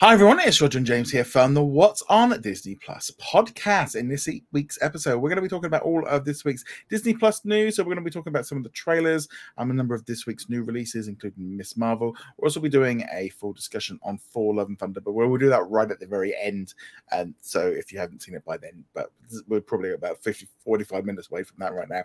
Hi everyone, it's Roger and James here from the What's on Disney Plus podcast. In this week's episode, we're going to be talking about all of this week's Disney Plus news. So we're going to be talking about some of the trailers, um, a number of this week's new releases, including Miss Marvel. We'll also be doing a full discussion on Thor: Love and Thunder, but we'll do that right at the very end. And so if you haven't seen it by then, but we're probably about 50, 45 minutes away from that right now.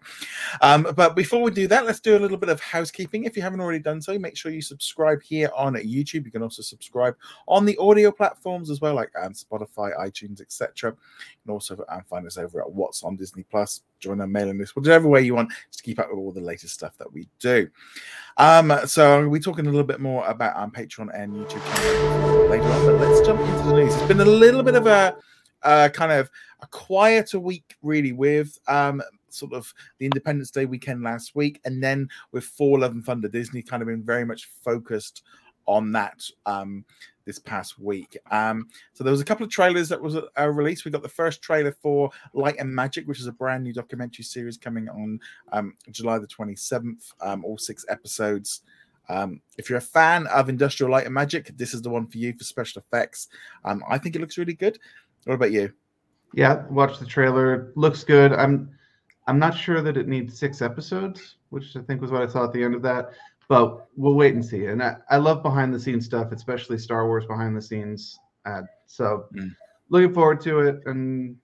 Um, but before we do that, let's do a little bit of housekeeping. If you haven't already done so, make sure you subscribe here on YouTube. You can also subscribe on the audio platforms as well, like um, Spotify, iTunes, etc. You can also um, find us over at What's on Disney Plus. Join our mailing list, whichever way you want, to keep up with all the latest stuff that we do. Um, so we're talking a little bit more about our Patreon and YouTube channel later on, but let's jump into the news. It's been a little bit of a uh, kind of a quieter week, really, with um, sort of the Independence Day weekend last week, and then with Thor: Love and Thunder, Disney kind of been very much focused on that um, this past week. Um, so there was a couple of trailers that was uh, released. We got the first trailer for Light and Magic, which is a brand new documentary series coming on um, July the 27th, um, all six episodes. Um, if you're a fan of Industrial Light and Magic, this is the one for you for special effects. Um, I think it looks really good. What about you? Yeah, watch the trailer. Looks good. I'm I'm not sure that it needs six episodes, which I think was what I saw at the end of that but we'll wait and see. And I, I love behind the scenes stuff, especially Star Wars behind the scenes. Uh, so mm. looking forward to it, and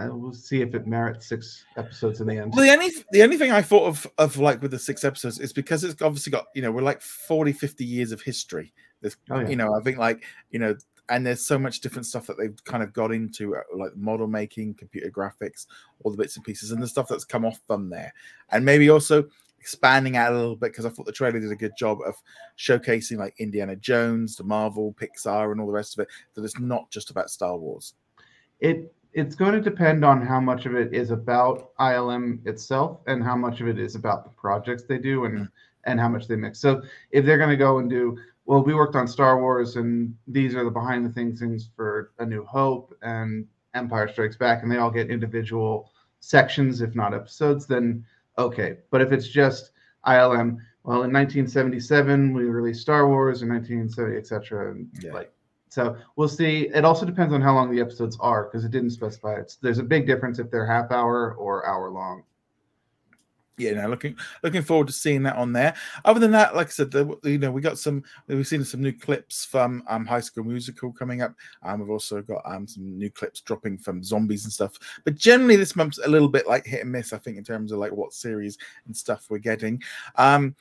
uh, we'll see if it merits six episodes in the end. Well, the only the only thing I thought of of like with the six episodes is because it's obviously got you know we're like 40, 50 years of history. There's oh, yeah. you know I think like you know and there's so much different stuff that they've kind of got into uh, like model making computer graphics all the bits and pieces and the stuff that's come off from there and maybe also expanding out a little bit because I thought the trailer did a good job of showcasing like Indiana Jones, the Marvel, Pixar, and all the rest of it. That it's not just about Star Wars. It it's going to depend on how much of it is about ILM itself and how much of it is about the projects they do and mm-hmm. and how much they mix. So if they're going to go and do well, we worked on Star Wars and these are the behind the things things for A New Hope and Empire Strikes Back, and they all get individual sections, if not episodes, then okay. But if it's just ILM, well, in 1977 we released Star Wars, in 1970, etc. Yeah. Like, so we'll see. It also depends on how long the episodes are because it didn't specify. It's there's a big difference if they're half hour or hour long yeah, now looking looking forward to seeing that on there. Other than that, like I said, the, you know, we got some we've seen some new clips from um, High School Musical coming up. Um, we've also got um some new clips dropping from zombies and stuff. But generally, this month's a little bit like hit and miss, I think, in terms of like what series and stuff we're getting. Um,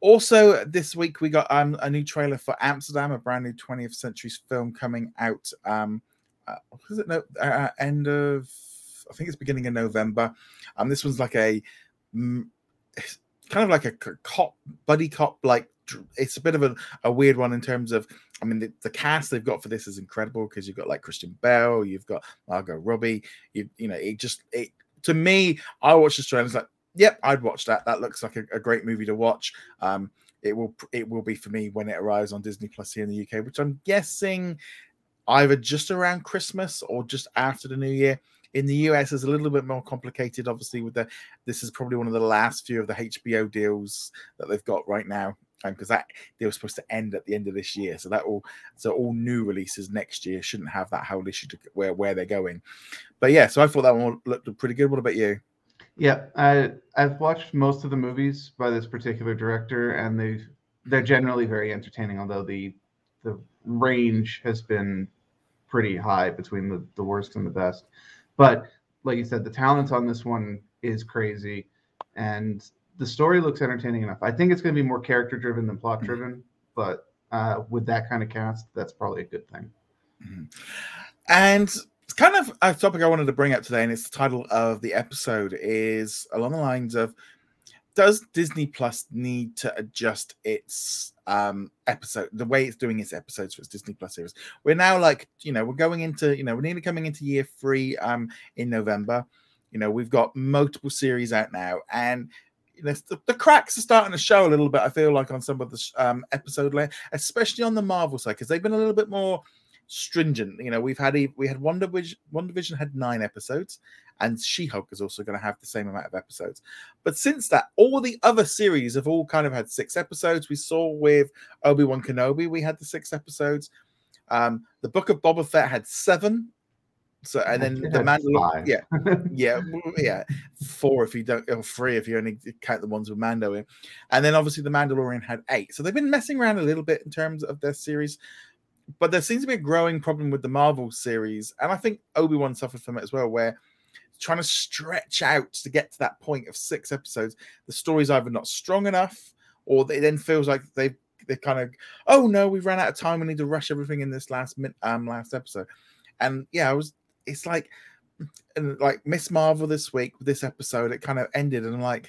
also, this week we got um a new trailer for Amsterdam, a brand new 20th century film coming out. Um, uh, was it no uh, end of I think it's beginning of November. Um, this one's like a kind of like a cop buddy cop like it's a bit of a, a weird one in terms of i mean the, the cast they've got for this is incredible because you've got like christian bale you've got margot robbie you you know it just it to me i watched this trailer and it's like yep i'd watch that. That looks like a, a, great movie to watch. Um it will it will be for me when it arrives on disney plus here in the uk which i'm guessing either just around christmas or just after the new year in the US, is a little bit more complicated. Obviously, with the this is probably one of the last few of the HBO deals that they've got right now, because that they were supposed to end at the end of this year. So that all so all new releases next year shouldn't have that whole issue to where where they're going. But yeah, so I thought that one looked pretty good. What about you? Yeah, I I've watched most of the movies by this particular director, and they they're generally very entertaining. Although the the range has been pretty high between the, the worst and the best. But like you said, the talent on this one is crazy, and the story looks entertaining enough. I think it's going to be more character driven than plot driven, mm-hmm. but uh, with that kind of cast, that's probably a good thing. Mm-hmm. And it's kind of a topic I wanted to bring up today, and it's the title of the episode is along the lines of does Disney Plus need to adjust its um episode the way it's doing its episodes for its Disney Plus series? We're now like, you know, we're going into, you know, we're nearly coming into year three um in November. You know, we've got multiple series out now, and you know, the, the, cracks are starting to show a little bit. I feel like on some of the um, episode, especially on the Marvel side, because they've been a little bit more stringent. You know, we've had we had One Division, WandaVision had nine episodes, and She Hulk is also going to have the same amount of episodes. But since that, all the other series have all kind of had six episodes. We saw with Obi Wan Kenobi, we had the six episodes. Um, the Book of Boba Fett had seven. So and then the Mandalorian, yeah, yeah, yeah, four if you don't, or three if you only count the ones with Mando in, and then obviously the Mandalorian had eight. So they've been messing around a little bit in terms of their series, but there seems to be a growing problem with the Marvel series, and I think Obi Wan suffered from it as well, where trying to stretch out to get to that point of six episodes, the story's either not strong enough, or it then feels like they've they kind of, oh no, we've run out of time. We need to rush everything in this last um last episode. And yeah, I was it's like and like Miss Marvel this week, this episode, it kind of ended, and like,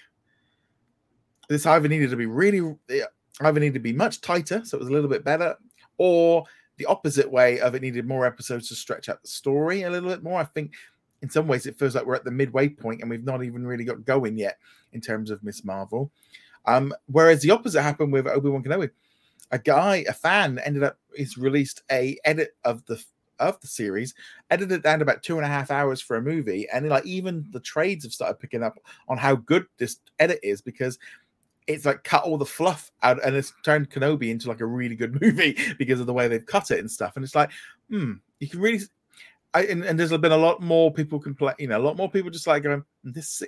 this either needed to be really, either needed to be much tighter, so it was a little bit better, or the opposite way of it needed more episodes to stretch out the story a little bit more. I think in some ways it feels like we're at the midway point and we've not even really got going yet in terms of Miss Marvel. Um, whereas the opposite happened with Obi Wan Kenobi. A guy, a fan, ended up is released a edit of the of the series, edited down about two and a half hours for a movie, and like even the trades have started picking up on how good this edit is because it's like cut all the fluff out and it's turned Kenobi into like a really good movie because of the way they've cut it and stuff. And it's like, hmm, you can really. I, and, and there's been a lot more people complain, you know, a lot more people just like going, this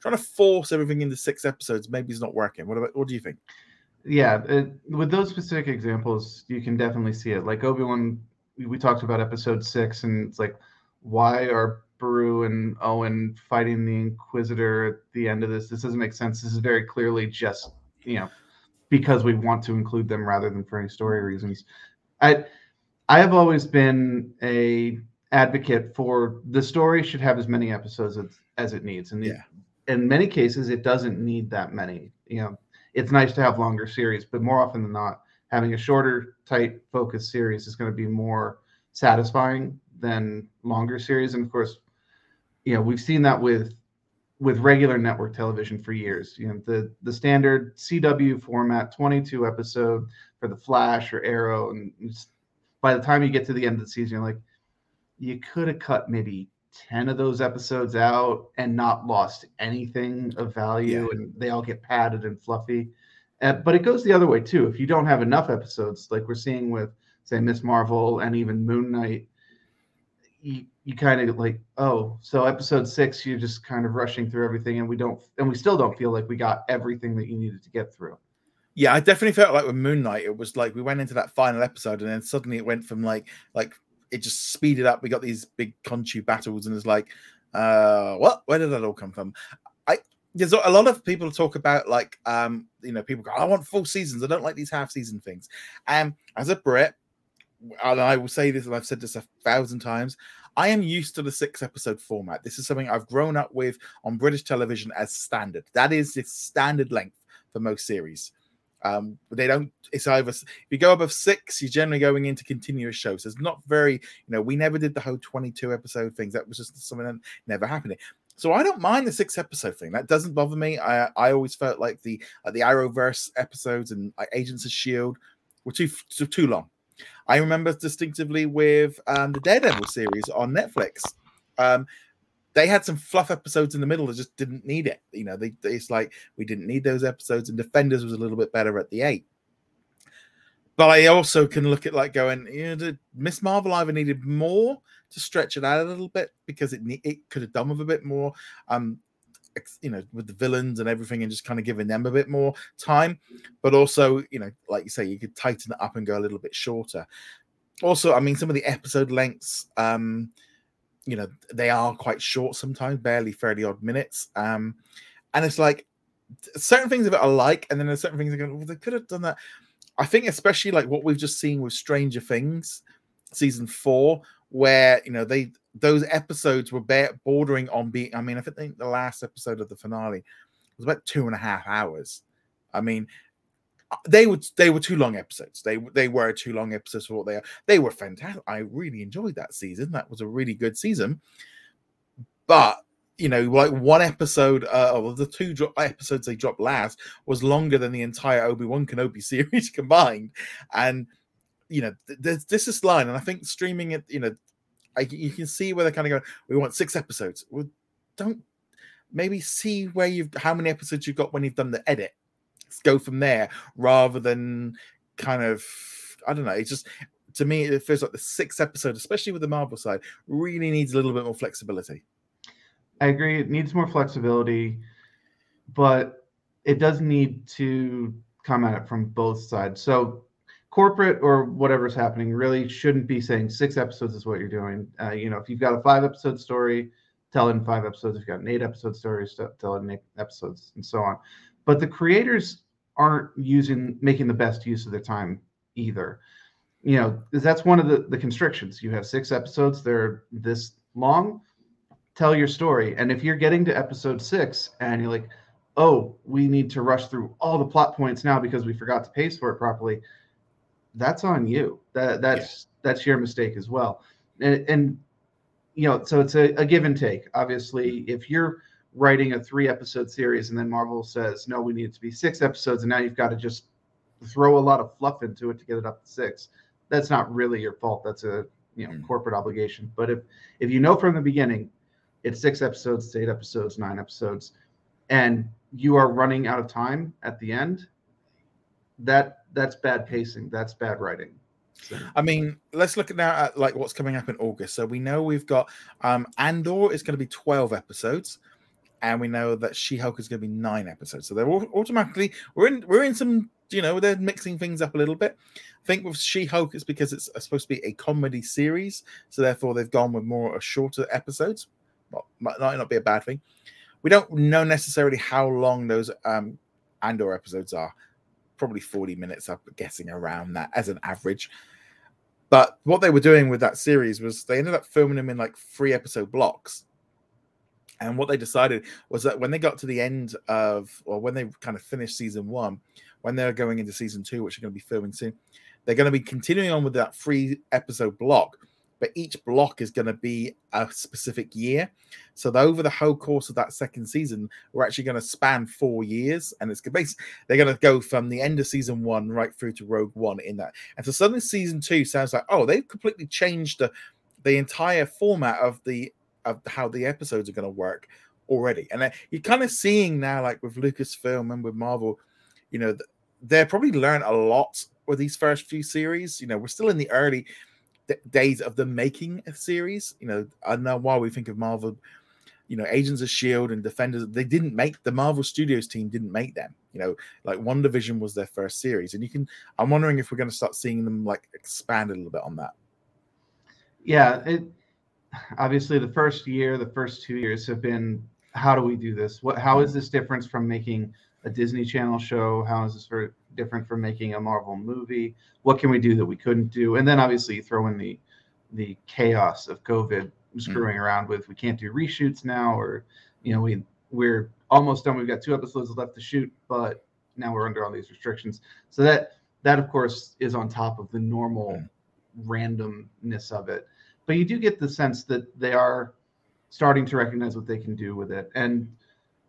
trying to force everything into six episodes maybe it's not working. What about what do you think? Yeah, it, with those specific examples, you can definitely see it. Like Obi Wan we talked about episode six, and it's like, why are Beru and Owen fighting the Inquisitor at the end of this? This doesn't make sense. This is very clearly just you know because we want to include them rather than for any story reasons. I I have always been a advocate for the story should have as many episodes as, as it needs, and yeah. in many cases it doesn't need that many. You know, it's nice to have longer series, but more often than not, having a shorter, tight, focused series is going to be more satisfying than longer series. And of course, you know, we've seen that with with regular network television for years. You know, the the standard CW format, 22 episode for the Flash or Arrow, and by the time you get to the end of the season, you're like, you could have cut maybe 10 of those episodes out and not lost anything of value, yeah. and they all get padded and fluffy. Uh, but it goes the other way too. If you don't have enough episodes, like we're seeing with say Miss Marvel and even Moon Knight, you, you kind of like, oh, so episode six, you're just kind of rushing through everything, and we don't, and we still don't feel like we got everything that you needed to get through. Yeah, I definitely felt like with Moon Knight, it was like we went into that final episode, and then suddenly it went from like like it just speeded up. We got these big Khonshu battles, and it's like, uh, what? Where did that all come from? I there's a lot of people talk about like um you know people go i want full seasons i don't like these half season things and as a brit and i will say this and i've said this a thousand times i am used to the six episode format this is something i've grown up with on british television as standard that is the standard length for most series um, they don't. It's either if you go above six, you're generally going into continuous shows. So it's not very. You know, we never did the whole 22 episode things. That was just something that never happened. So I don't mind the six episode thing. That doesn't bother me. I I always felt like the uh, the Arrowverse episodes and like Agents of Shield were too too, too long. I remember distinctively with um, the Daredevil series on Netflix. Um, they had some fluff episodes in the middle that just didn't need it. You know, they, it's like we didn't need those episodes, and Defenders was a little bit better at the eight. But I also can look at like going, you know, Miss Marvel either needed more to stretch it out a little bit because it it could have done with a bit more, um, you know, with the villains and everything, and just kind of giving them a bit more time. But also, you know, like you say, you could tighten it up and go a little bit shorter. Also, I mean, some of the episode lengths, um, you know, they are quite short sometimes, barely fairly odd minutes. Um, and it's like certain things of it I like, and then there's certain things go, well, they could have done that. I think especially like what we've just seen with Stranger Things season four, where you know they those episodes were bordering on being. I mean, I think the last episode of the finale was about two and a half hours. I mean, uh, they were they were too long episodes. They they were too long episodes for what they are. They were fantastic. I really enjoyed that season. That was a really good season. But you know, like one episode uh, of the two episodes they dropped last was longer than the entire Obi Wan Kenobi series combined, and you know, there's this is line, and I think streaming it, you know, I, you can see where they're kind of going. We want six episodes. Well, don't maybe see where you've how many episodes you've got when you've done the edit. Let's go from there rather than kind of I don't know. It's just to me, it feels like the sixth episode, especially with the Marvel side, really needs a little bit more flexibility. I agree. It needs more flexibility, but it does need to come at it from both sides. So, corporate or whatever's happening really shouldn't be saying six episodes is what you're doing. Uh, you know, if you've got a five episode story, tell it in five episodes. If you've got an eight episode story, tell it in eight episodes, and so on. But the creators aren't using making the best use of their time either. You know, that's one of the, the constrictions. You have six episodes, they're this long. Tell your story. And if you're getting to episode six and you're like, oh, we need to rush through all the plot points now because we forgot to pace for it properly, that's on you. That that's yeah. that's your mistake as well. And and you know, so it's a, a give and take. Obviously, if you're writing a three episode series and then Marvel says, no, we need it to be six episodes, and now you've got to just throw a lot of fluff into it to get it up to six. That's not really your fault. That's a you know mm. corporate obligation. But if if you know from the beginning, it's six episodes, it's eight episodes, nine episodes, and you are running out of time at the end, that that's bad pacing. That's bad writing. So. I mean, let's look at now at like what's coming up in August. So we know we've got um Andor is going to be 12 episodes and we know that She-Hulk is going to be nine episodes. So they're all, automatically we're in we're in some you know they're mixing things up a little bit. I think with She-Hulk it's because it's supposed to be a comedy series, so therefore they've gone with more shorter episodes. Well, might not be a bad thing. We don't know necessarily how long those um Andor episodes are. Probably 40 minutes, I'm guessing around that as an average. But what they were doing with that series was they ended up filming them in like three episode blocks and what they decided was that when they got to the end of, or when they kind of finished season one, when they're going into season two, which are going to be filming soon, they're going to be continuing on with that three episode block, but each block is going to be a specific year. So over the whole course of that second season, we're actually going to span four years, and it's basically they're going to go from the end of season one right through to Rogue One in that. And so suddenly season two sounds like oh they've completely changed the the entire format of the of how the episodes are going to work already. And uh, you're kind of seeing now, like with Lucasfilm and with Marvel, you know, they're probably learned a lot with these first few series. You know, we're still in the early d- days of the making a series. You know, uh, I know why we think of Marvel, you know, Agents of Shield and Defenders. They didn't make the Marvel Studios team didn't make them. You know, like WandaVision was their first series, and you can. I'm wondering if we're going to start seeing them like expand a little bit on that. Yeah, it obviously the first year, the first two years have been how do we do this? What how is this different from making a Disney Channel show? How is this for, different from making a Marvel movie? What can we do that we couldn't do? And then obviously you throw in the the chaos of COVID screwing mm-hmm. around with we can't do reshoots now, or you know we we're almost done. We've got two episodes left to shoot, but now we're under all these restrictions. So that that of course is on top of the normal mm-hmm. randomness of it but you do get the sense that they are starting to recognize what they can do with it and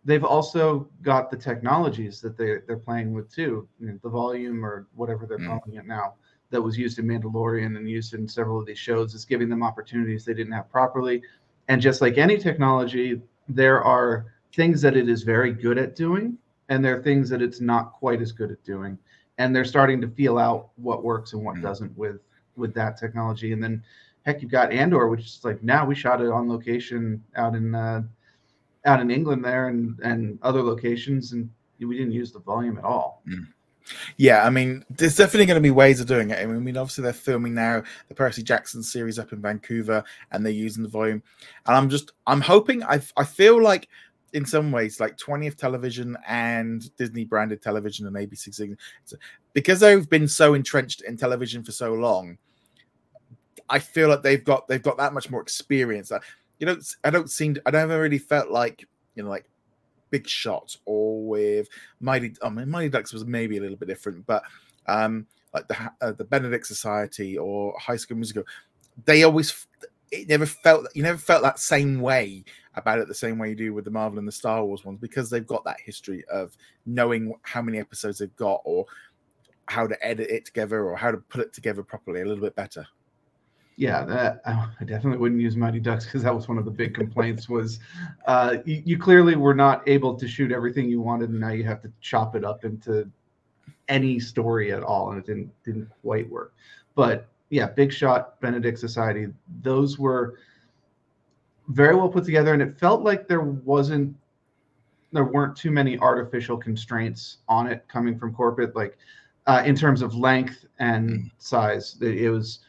they've also got the technologies that they, they're playing with too you know, the volume or whatever they're mm. calling it now that was used in mandalorian and used in several of these shows is giving them opportunities they didn't have properly and just like any technology there are things that it is very good at doing and there are things that it's not quite as good at doing and they're starting to feel out what works and what mm. doesn't with with that technology and then heck, you've got Andor, which is like now we shot it on location out in uh, out in England there and and other locations, and we didn't use the volume at all. Mm. Yeah, I mean, there's definitely going to be ways of doing it. I mean, obviously they're filming now the Percy Jackson series up in Vancouver, and they're using the volume. And I'm just, I'm hoping. I I feel like in some ways, like 20th television and Disney branded television and ABC, because they've been so entrenched in television for so long I feel like they've got they've got that much more experience. You know, I don't seem I never really felt like you know like Big Shot or with Mighty. I mean, Mighty Ducks was maybe a little bit different, but um, like the uh, the Benedict Society or High School Musical, they always it never felt you never felt that same way about it the same way you do with the Marvel and the Star Wars ones because they've got that history of knowing how many episodes they've got or how to edit it together or how to put it together properly a little bit better yeah, that I definitely wouldn't use Mighty Ducks because that was one of the big complaints. Was uh, you, you, clearly were not able to shoot everything you wanted, and now you have to chop it up into any story at all, and it didn't didn't quite work. But yeah, Big Shot, Benedict Society, those were very well put together, and it felt like there wasn't there weren't too many artificial constraints on it coming from corporate, like uh, in terms of length and size. It was,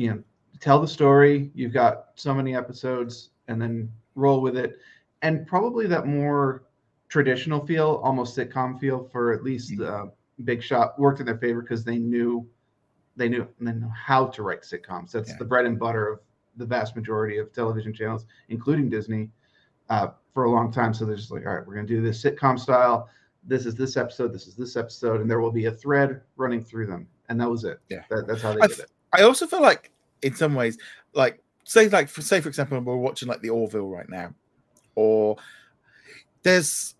you know, tell the story. You've got so many episodes, and then roll with it, and probably that more traditional feel, almost sitcom feel for at least mm. uh, Big Shot worked in their favor because they knew they knew and they know how to write sitcoms. That's yeah. the bread and butter of the vast majority of television channels, including Disney, uh, for a long time. So they're just like, all right, we're going to do this sitcom style. This is this episode. This is this episode, and there will be a thread running through them, and that was it. Yeah, that, that's how they I did it. I also feel like, in some ways, like say, like for, say for example, we're watching like the Orville right now, or there's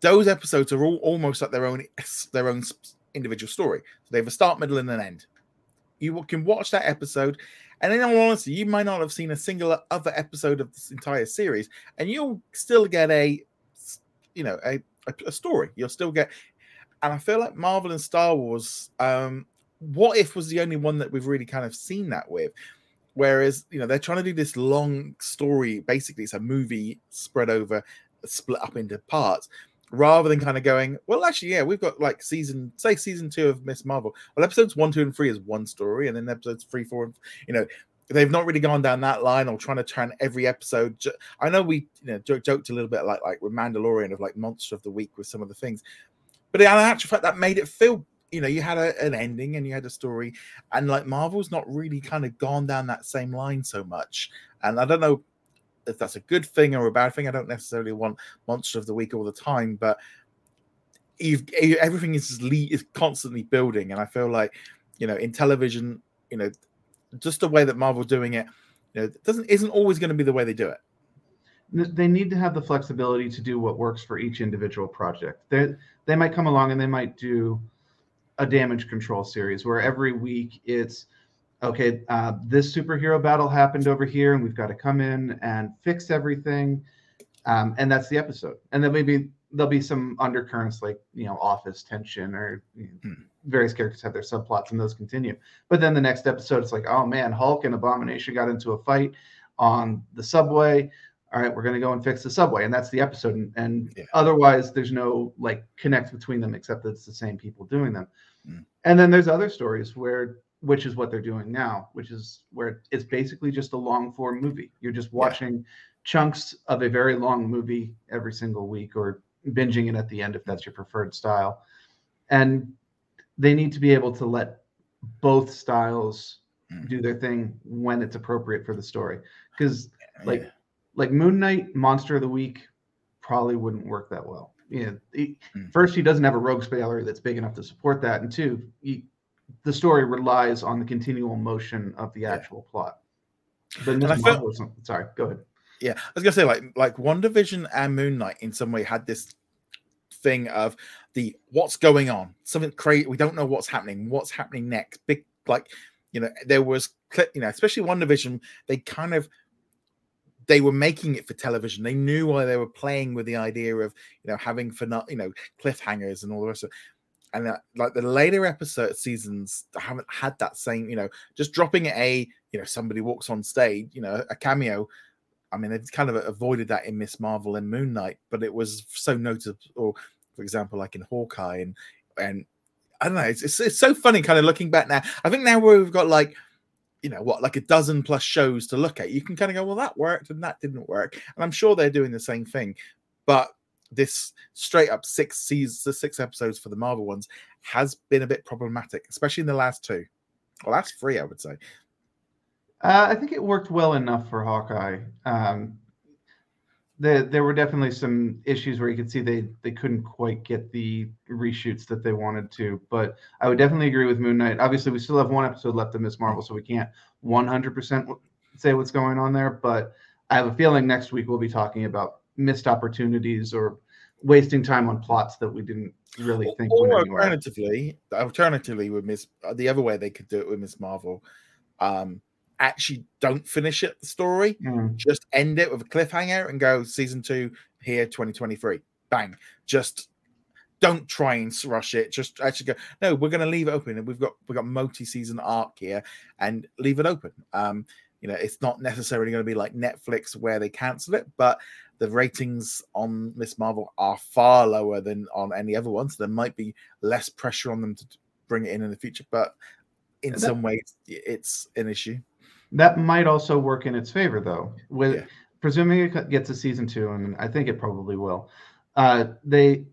those episodes are all almost like their own their own individual story. So they have a start, middle, and an end. You can watch that episode, and in all honesty, you might not have seen a single other episode of this entire series, and you'll still get a, you know, a, a, story. You'll still get, and I feel like Marvel and Star Wars, um, what if was the only one that we've really kind of seen that with. Whereas, you know, they're trying to do this long story. Basically, it's a movie spread over, split up into parts rather than kind of going, well, actually, yeah, we've got like season, say season two of Miss Marvel. Well, episodes one, two, and three is one story, and then episodes three, four, you know, they've not really gone down that line or trying to turn every episode. I know we, you know, joked a little bit like like with Mandalorian of like Monster of the Week with some of the things, but in actual fact, that made it feel. You know, you had a, an ending and you had a story, and like Marvel's not really kind of gone down that same line so much. And I don't know if that's a good thing or a bad thing. I don't necessarily want monster of the week all the time, but you've everything is is constantly building, and I feel like you know in television, you know, just the way that Marvel doing it, you know, doesn't isn't always going to be the way they do it. They need to have the flexibility to do what works for each individual project. They they might come along and they might do a damage control series where every week it's okay, uh, this superhero battle happened over here, and we've got to come in and fix everything. Um, and that's the episode. And then maybe there'll be some undercurrents like you know office tension or you know, hmm. various characters have their subplots and those continue. But then the next episode, it's like, oh man, Hulk and Abomination got into a fight on the subway. All right, we're going to go and fix the subway, and that's the episode. And, and yeah. otherwise, there's no like connect between them except that it's the same people doing them. Mm. And then there's other stories where which is what they're doing now, which is where it's basically just a long form movie. You're just watching yeah. chunks of a very long movie every single week or binging it at the end if that's your preferred style. And they need to be able to let both styles mm. do their thing when it's appropriate for the story. Because like yeah. Like Moon Knight, Monster of the Week probably wouldn't work that well. Yeah, he, mm. first he doesn't have a rogue gallery that's big enough to support that, and two, he the story relies on the continual motion of the actual plot. But Miss Marvel, felt, sorry, go ahead. Yeah, I was gonna say like like WandaVision and Moon Knight in some way had this thing of the what's going on, something crazy. We don't know what's happening. What's happening next? Big like you know there was you know especially WandaVision. They kind of they were making it for television. They knew why they were playing with the idea of you know having for not you know cliffhangers and all the rest of It. and uh, like the later episode seasons haven't had that same you know just dropping a you know somebody walks on stage you know a cameo i mean they've kind of avoided that in miss marvel and moon knight but it was so noticeable or for example like in hawkeye and and i don't know it's, it's, it's so funny kind of looking back now i think now we've got like you know what like a dozen plus shows to look at you can kind of go well that worked and that didn't work and i'm sure they're doing the same thing but this straight up six seasons, six episodes for the Marvel ones has been a bit problematic, especially in the last two, or last three, I would say. Uh, I think it worked well enough for Hawkeye. Um, the, there were definitely some issues where you could see they they couldn't quite get the reshoots that they wanted to. But I would definitely agree with Moon Knight. Obviously, we still have one episode left of Miss Marvel, so we can't 100% say what's going on there. But I have a feeling next week we'll be talking about missed opportunities or wasting time on plots that we didn't really think. Or alternatively, alternatively with Miss, uh, the other way they could do it with Miss Marvel, um, actually don't finish it the story, mm. just end it with a cliffhanger and go season two here, 2023, bang, just don't try and rush it. Just actually go. No, we're going to leave it open, and we've got we've got multi-season arc here, and leave it open. Um, you know, it's not necessarily going to be like Netflix where they cancel it, but the ratings on Miss Marvel are far lower than on any other ones. So there might be less pressure on them to bring it in in the future, but in that, some ways, it's an issue. That might also work in its favor, though. With yeah. presuming it gets a season two, and I think it probably will. Uh, they,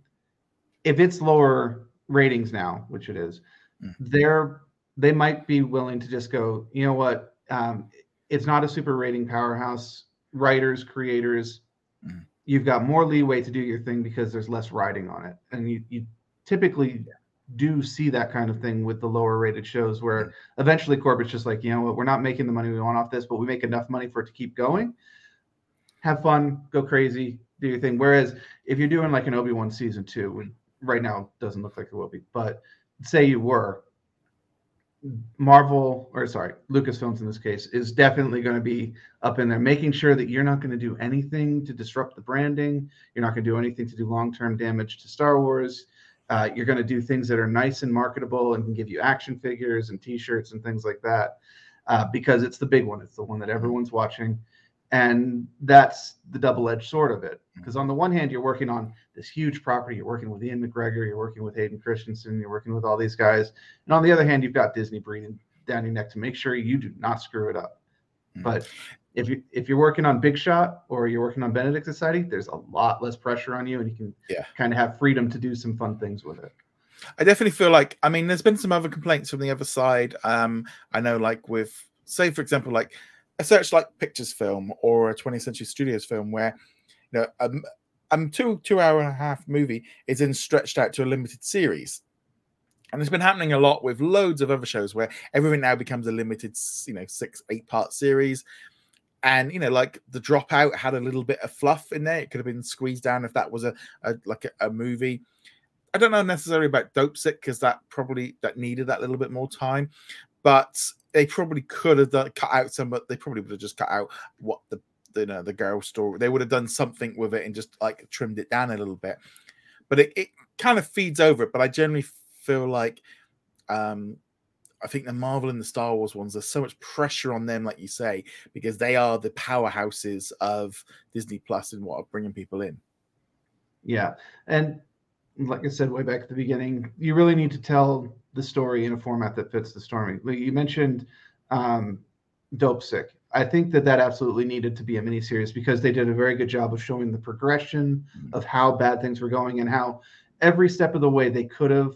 if it's lower ratings now, which it is, mm-hmm. they're they might be willing to just go. You know what? Um, it's not a super rating powerhouse. Writers, creators, mm. you've got more leeway to do your thing because there's less writing on it, and you you typically do see that kind of thing with the lower rated shows where eventually corporate's just like, you know what, we're not making the money we want off this, but we make enough money for it to keep going. Have fun, go crazy, do your thing. Whereas if you're doing like an Obi Wan season two, right now doesn't look like it will be, but say you were, Marvel or sorry, Lucasfilms in this case is definitely going to be up in there, making sure that you're not going to do anything to disrupt the branding. You're not going to do anything to do long term damage to Star Wars. Uh, you're going to do things that are nice and marketable and can give you action figures and T-shirts and things like that, uh, because it's the big one. It's the one that everyone's watching, and that's the double-edged sword of it. Because on the one hand, you're working on this huge property. You're working with Ewan McGregor. You're working with Hayden Christensen. You're working with all these guys, and on the other hand, you've got Disney breathing down your neck to make sure you do not screw it up. Mm-hmm. But if you if you're working on Big Shot or you're working on Benedict Society, there's a lot less pressure on you, and you can yeah. kind of have freedom to do some fun things with it. I definitely feel like I mean, there's been some other complaints from the other side. Um, I know, like with say, for example, like a Searchlight Pictures film or a 20th Century Studios film, where you know, um, um, two two hour and a half movie is then stretched out to a limited series. And it's been happening a lot with loads of other shows where everything now becomes a limited, you know, six, eight part series and you know like the dropout had a little bit of fluff in there. It could have been squeezed down if that was a, a like a, a movie. I don't know necessarily about Dopesick because that probably that needed that little bit more time but they probably could have done, cut out some but they probably would have just cut out what the you know the girl story they would have done something with it and just like trimmed it down a little bit. But it, it kind of feeds over it but i generally feel like um I think the Marvel and the Star Wars ones, there's so much pressure on them, like you say, because they are the powerhouses of Disney Plus and what are bringing people in. Yeah, and like I said way back at the beginning, you really need to tell the story in a format that fits the story. Like you mentioned, um, Dopesick. I think that that absolutely needed to be a miniseries because they did a very good job of showing the progression mm-hmm. of how bad things were going and how every step of the way they could have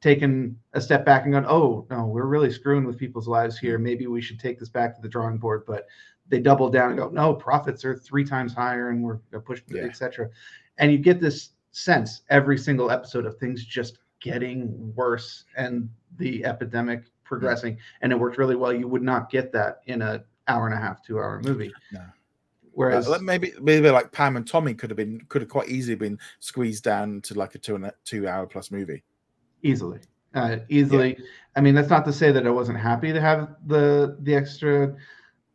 taken a step back and gone, oh no, we're really screwing with people's lives here. Maybe we should take this back to the drawing board. But they double down and go, no, profits are three times higher and we're pushed, yeah. etc. And you get this sense every single episode of things just getting worse and the epidemic progressing. Mm-hmm. And it worked really well. You would not get that in a hour and a half, two hour movie. No. Whereas uh, maybe maybe like Pam and Tommy could have been could have quite easily been squeezed down to like a two and a two hour plus movie easily. Uh, easily. Yeah. i mean that's not to say that i wasn't happy to have the the extra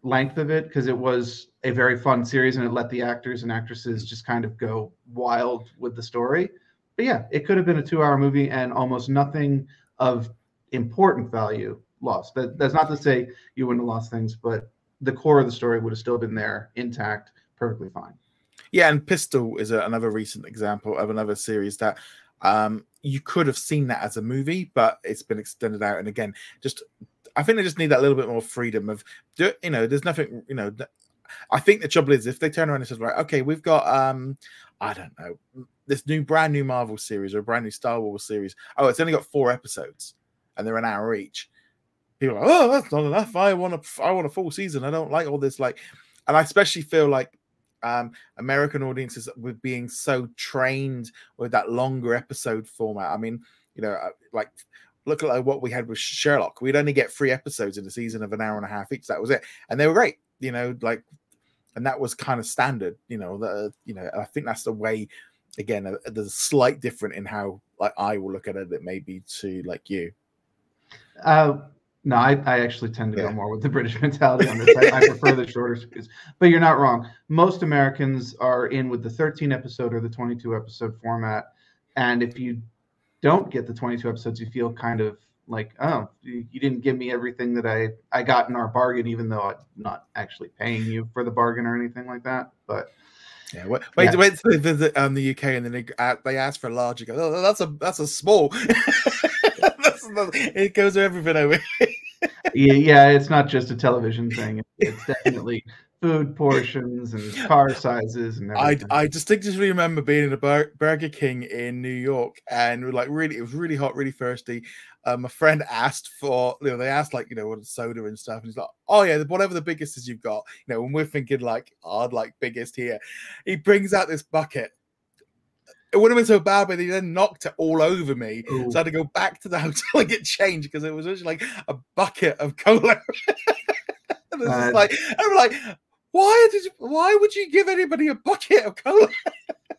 length of it because it was a very fun series and it let the actors and actresses just kind of go wild with the story. But yeah it could have been a two hour movie and almost nothing of important value lost. That, that's not to say you wouldn't have lost things but the core of the story would have still been there intact perfectly fine. Yeah and pistol is a, another recent example of another series that um, you could have seen that as a movie, but it's been extended out. And again, just I think they just need that little bit more freedom of, you know, there's nothing, you know. I think the trouble is if they turn around and says, right, okay, we've got, um, I don't know, this new brand new Marvel series or a brand new Star Wars series. Oh, it's only got four episodes, and they're an hour each. People are like, oh, that's not enough. I want a, I want a full season. I don't like all this. Like, and I especially feel like um, American audiences with being so trained with that longer episode format. I mean, you know, uh, like look at like what we had with Sherlock. We'd only get three episodes in a season of an hour and a half each. That was it, and they were great. You know, like, and that was kind of standard. You know, the you know, I think that's the way. Again, uh, there's a slight different in how like I will look at it. That maybe to like you. Uh, no, I, I actually tend to yeah. go more with the British mentality on this. I, I prefer the shorter series, but you're not wrong. Most Americans are in with the 13 episode or the 22 episode format, and if you don't get the 22 episodes, you feel kind of like, oh, you, you didn't give me everything that I I got in our bargain, even though I'm not actually paying you for the bargain or anything like that. But yeah, wait, wait, yeah. wait to visit um, the UK and then they, uh, they ask for a larger. Go, oh, that's a that's a small. it goes to everything over. yeah, yeah, it's not just a television thing. It's definitely food portions and car sizes and everything. I I distinctly remember being in a Burger King in New York and we like really it was really hot, really thirsty. Um, my friend asked for you know they asked like you know what soda and stuff and he's like oh yeah whatever the biggest is you've got you know when we're thinking like I'd like biggest here he brings out this bucket it wouldn't have been so bad, but he then knocked it all over me. Ooh. So I had to go back to the hotel and get changed because it was just like a bucket of cola. and like, I'm like, why did you, why would you give anybody a bucket of cola?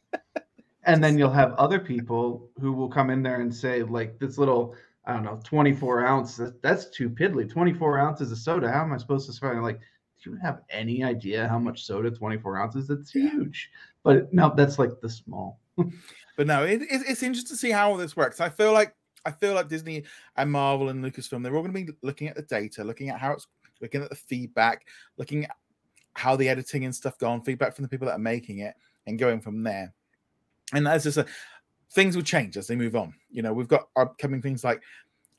and then you'll have other people who will come in there and say, like, this little, I don't know, 24 ounces, that's too piddly. 24 ounces of soda. How am I supposed to spend? Like, do you have any idea how much soda 24 ounces? That's huge. But no, that's like the small. But no, it, it, it's interesting to see how all this works. I feel like I feel like Disney and Marvel and Lucasfilm, they're all going to be looking at the data, looking at how it's looking at the feedback, looking at how the editing and stuff gone, feedback from the people that are making it, and going from there. And as just said, things will change as they move on. You know, we've got upcoming things like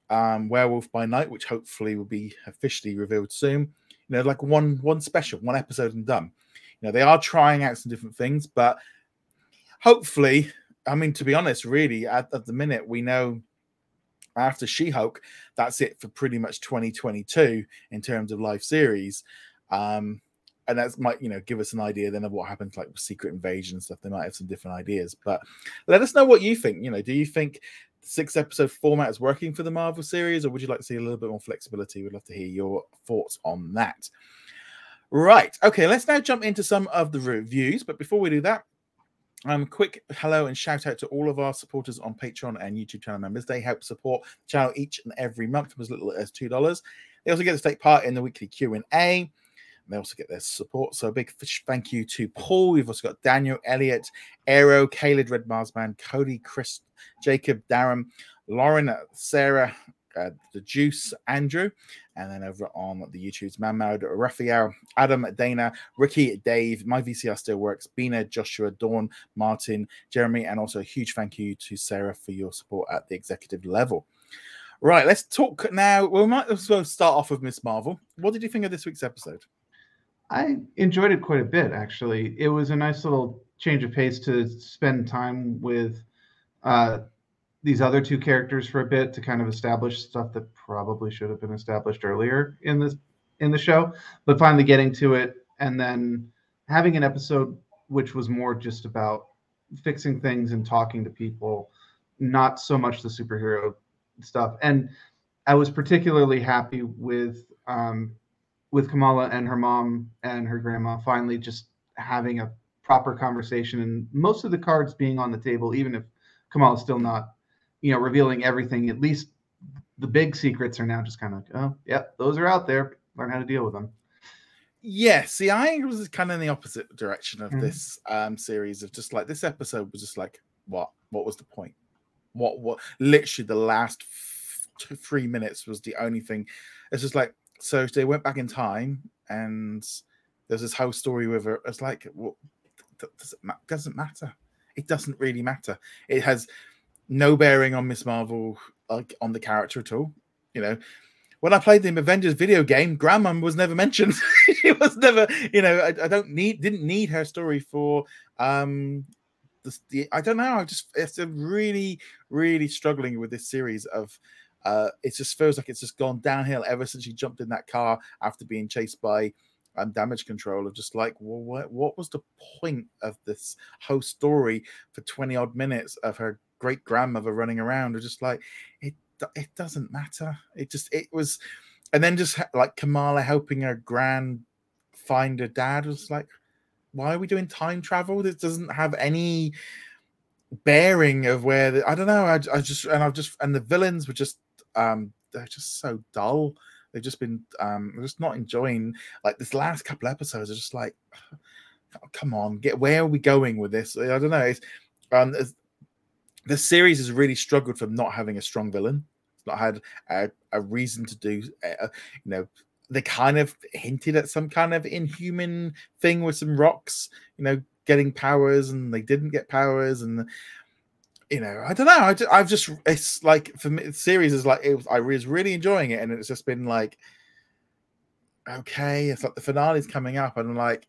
um, Werewolf by Night, which hopefully will be officially revealed soon. You know, like one one special, one episode and done. You know, they are trying out some different things, but hopefully, I mean, to be honest, really, at, at the minute, we know after She Hulk, that's it for pretty much 2022 in terms of live series. Um, and that might you know give us an idea then of what happens like secret invasion and stuff. They might have some different ideas but let us know what you think. You know do you think six episode format is working for the marvel series or would you like to see a little bit more flexibility? We'd love to hear your thoughts on that. Right okay let's now jump into some of the reviews but before we do that um, quick hello and shout out to all of our supporters on Patreon and YouTube channel members. They help support the channel each and every month from as little as two dollars. They also get to take part in the weekly Q and A. They also get their support. So a big thank you to Paul. We've also got Daniel, Elliot, Aero, Caleb, Red Marsman, Cody, Chris, Jacob, Darren, Lauren, Sarah, uh, the Juice, Andrew, and then over on the YouTube's Man Mode, Raphael, Adam, Dana, Ricky, Dave, my VCR still works, Bina, Joshua, Dawn, Martin, Jeremy, and also a huge thank you to Sarah for your support at the executive level. Right, let's talk now. We might as well start off with Miss Marvel. What did you think of this week's episode? I enjoyed it quite a bit, actually. It was a nice little change of pace to spend time with uh, these other two characters for a bit to kind of establish stuff that probably should have been established earlier in this in the show, but finally getting to it and then having an episode which was more just about fixing things and talking to people, not so much the superhero stuff. And I was particularly happy with um, with Kamala and her mom and her grandma finally just having a proper conversation and most of the cards being on the table, even if Kamala's still not, you know, revealing everything, at least the big secrets are now just kind of like, oh, yep, those are out there. Learn how to deal with them. Yeah, see, I was kind of in the opposite direction of mm-hmm. this um series of just like this episode was just like, what? What was the point? What? What? Literally, the last f- two, three minutes was the only thing. It's just like, so they went back in time and there's this whole story with her. It's like, well, does it ma- doesn't matter. It doesn't really matter. It has no bearing on Miss Marvel, like on the character at all. You know, when I played the Avengers video game, Grandma was never mentioned. she was never, you know, I, I, don't need, didn't need her story for um the, the I don't know. I just it's a really, really struggling with this series of uh, it just feels like it's just gone downhill ever since she jumped in that car after being chased by um, damage control. Of just like, well, what, what was the point of this whole story for 20 odd minutes of her great grandmother running around? Or just like, it it doesn't matter. It just, it was, and then just like Kamala helping her grand find her dad was like, why are we doing time travel? This doesn't have any bearing of where the, I don't know. I, I just and I've just and the villains were just um, they're just so dull. They've just been um, just not enjoying like this last couple episodes are just like, oh, come on, get where are we going with this? I don't know. It's, um, the series has really struggled from not having a strong villain. Not had a, a reason to do, uh, you know, they kind of hinted at some kind of inhuman thing with some rocks, you know, getting powers, and they didn't get powers, and you know, I don't know. I just, I've just it's like for me, the series is like it was, I was really enjoying it, and it's just been like, okay, it's like the finale's coming up, and I'm like,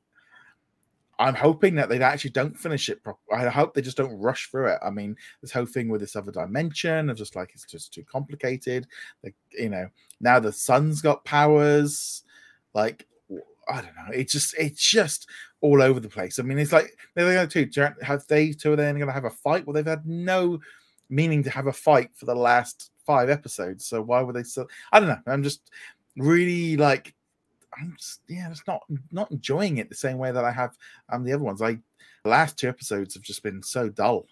I'm hoping that they actually don't finish it properly. I hope they just don't rush through it. I mean, this whole thing with this other dimension of just like it's just too complicated. Like, you know, now the son's got powers. Like, I don't know. It's just it's just all over the place. I mean, it's like they're going to have they two are then going to have a fight? Well, they've had no meaning to have a fight for the last five episodes. So why would they still? I don't know. I'm just really like I'm just yeah, just not not enjoying it the same way that I have um the other ones. Like the last two episodes have just been so dull.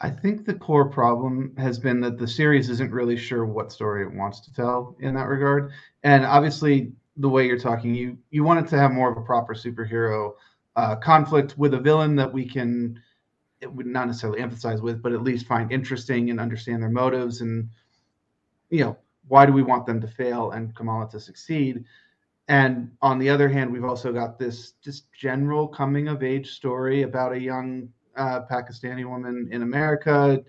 I think the core problem has been that the series isn't really sure what story it wants to tell in that regard. And obviously, the way you're talking, you you want it to have more of a proper superhero uh, conflict with a villain that we can it would not necessarily emphasize with, but at least find interesting and understand their motives and you know why do we want them to fail and Kamala to succeed? And on the other hand, we've also got this just general coming of age story about a young uh, Pakistani woman in America,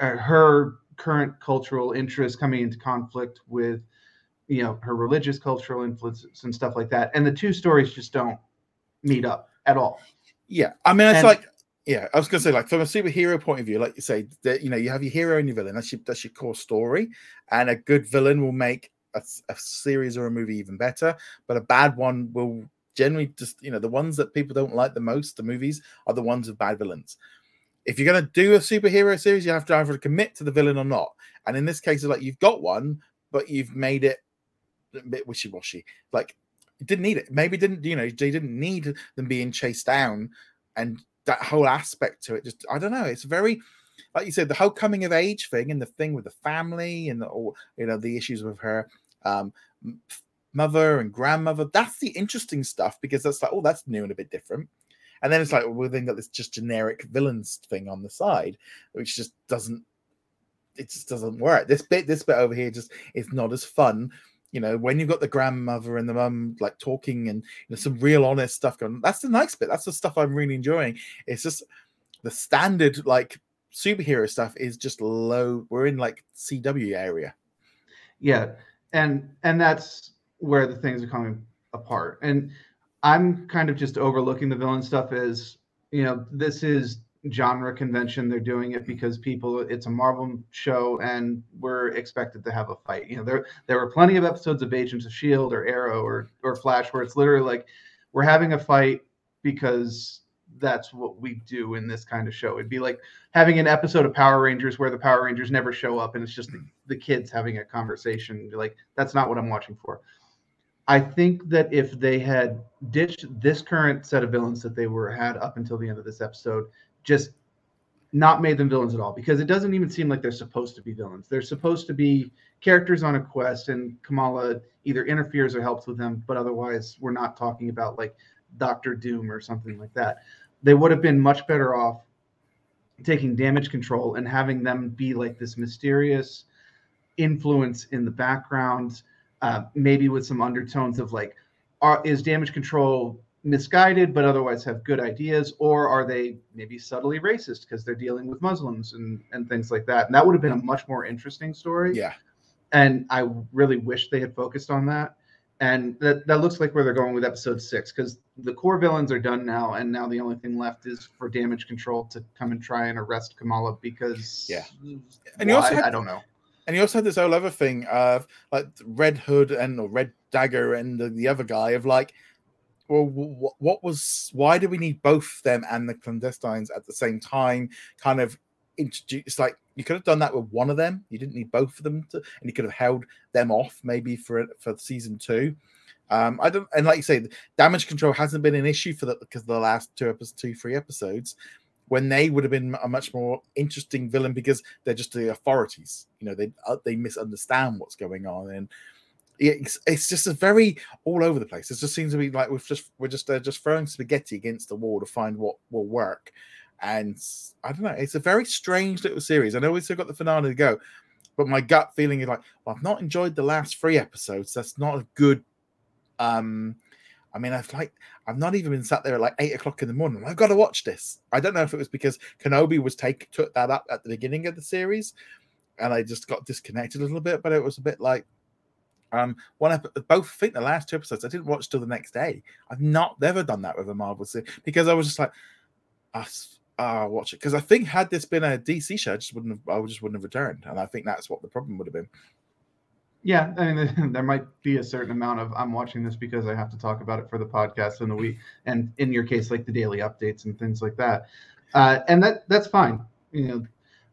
uh, her current cultural interests coming into conflict with, you know, her religious cultural influences and stuff like that. And the two stories just don't meet up at all. Yeah, I mean, it's and, like yeah, I was gonna say, like from a superhero point of view, like you say, that you know, you have your hero and your villain. That's your that's your core story, and a good villain will make a, a series or a movie even better. But a bad one will generally just you know the ones that people don't like the most, the movies, are the ones with bad villains. If you're gonna do a superhero series, you have to either commit to the villain or not. And in this case, it's like you've got one, but you've made it a bit wishy washy. Like didn't need it. Maybe didn't you know they didn't need them being chased down and that whole aspect to it just i don't know it's very like you said the whole coming of age thing and the thing with the family and the, all you know the issues with her um, mother and grandmother that's the interesting stuff because that's like oh that's new and a bit different and then it's like well then got this just generic villains thing on the side which just doesn't it just doesn't work this bit this bit over here just is not as fun you know, when you've got the grandmother and the mum like talking and you know, some real honest stuff going, that's the nice bit. That's the stuff I'm really enjoying. It's just the standard like superhero stuff is just low. We're in like CW area. Yeah, and and that's where the things are coming apart. And I'm kind of just overlooking the villain stuff as you know, this is genre convention. They're doing it because people it's a Marvel show and we're expected to have a fight. You know, there there were plenty of episodes of Agents of Shield or Arrow or or Flash where it's literally like we're having a fight because that's what we do in this kind of show. It'd be like having an episode of Power Rangers where the Power Rangers never show up and it's just the, the kids having a conversation. Like that's not what I'm watching for. I think that if they had ditched this current set of villains that they were had up until the end of this episode just not made them villains at all because it doesn't even seem like they're supposed to be villains. They're supposed to be characters on a quest, and Kamala either interferes or helps with them, but otherwise, we're not talking about like Doctor Doom or something like that. They would have been much better off taking damage control and having them be like this mysterious influence in the background, uh, maybe with some undertones of like, are, is damage control misguided but otherwise have good ideas or are they maybe subtly racist because they're dealing with muslims and and things like that? And that would have been a much more interesting story. Yeah. And i really wish they had focused on that and that, that looks like where they're going with episode six because the core villains are done now and now the only thing left is for damage control to come and try and arrest kamala because yeah. And you also had, i don't know. And you also had this whole other thing of like red hood and or red dagger and the, the other guy of like well, what was why do we need both them and the clandestines at the same time? Kind of introduce like you could have done that with one of them. You didn't need both of them, to, and you could have held them off maybe for for season two. Um, I don't, and like you say, damage control hasn't been an issue for that because the last two episodes, two three episodes, when they would have been a much more interesting villain because they're just the authorities. You know, they uh, they misunderstand what's going on and it's, it's just a very all over the place. It just seems to be like we've just we're just uh, just throwing spaghetti against the wall to find what will work. And I don't know. It's a very strange little series. I know we still got the finale to go, but my gut feeling is like, well, I've not enjoyed the last three episodes. That's not a good. Um, I mean, I've like I've not even been sat there at like eight o'clock in the morning. I've got to watch this. I don't know if it was because Kenobi was take took that up at the beginning of the series, and I just got disconnected a little bit. But it was a bit like um one ep- both I think the last two episodes I didn't watch till the next day. I've not never done that with a Marvel series because I was just like, Uh, watch it because I think had this been a DC show, I just wouldn't have I just wouldn't have returned, and I think that's what the problem would have been. Yeah, I mean, there might be a certain amount of I'm watching this because I have to talk about it for the podcast in the week, and in your case, like the daily updates and things like that, uh, and that that's fine. You know,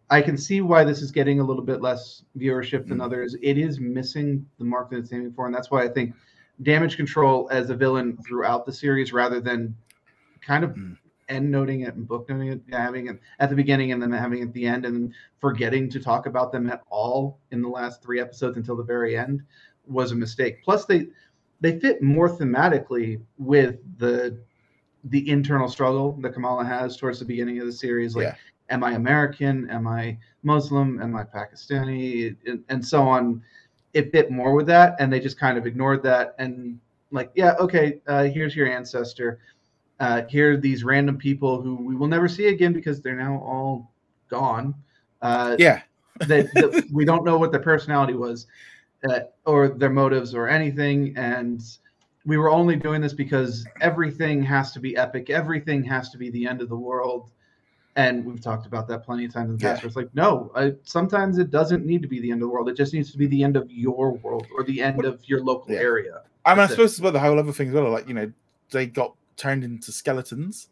I can see why this is getting a little bit less viewership than Mm. others. It is missing the mark that it's aiming for, and that's why I think Damage Control as a villain throughout the series, rather than kind of Mm. End noting it and book noting it, having it at the beginning and then having it at the end, and forgetting to talk about them at all in the last three episodes until the very end was a mistake. Plus, they they fit more thematically with the the internal struggle that Kamala has towards the beginning of the series, like Yeah. am I American? Am I Muslim? Am I Pakistani? And, and so on. It fit more with that, and they just kind of ignored that and like, yeah, okay, uh, here's your ancestor. Uh, here are these random people who we will never see again because they're now all gone. Uh, Yeah, that, that we don't know what their personality was uh, or their motives or anything and we were only doing this because everything has to be epic everything has to be the end of the world and we've talked about that plenty of times in the past Yeah. where it's like no I, sometimes it doesn't need to be the end of the world it just needs to be the end of your world or the end What- of your local Yeah. area I mean, I That's it. suppose as well the whole other thing as well, like you know, they got turned into skeletons,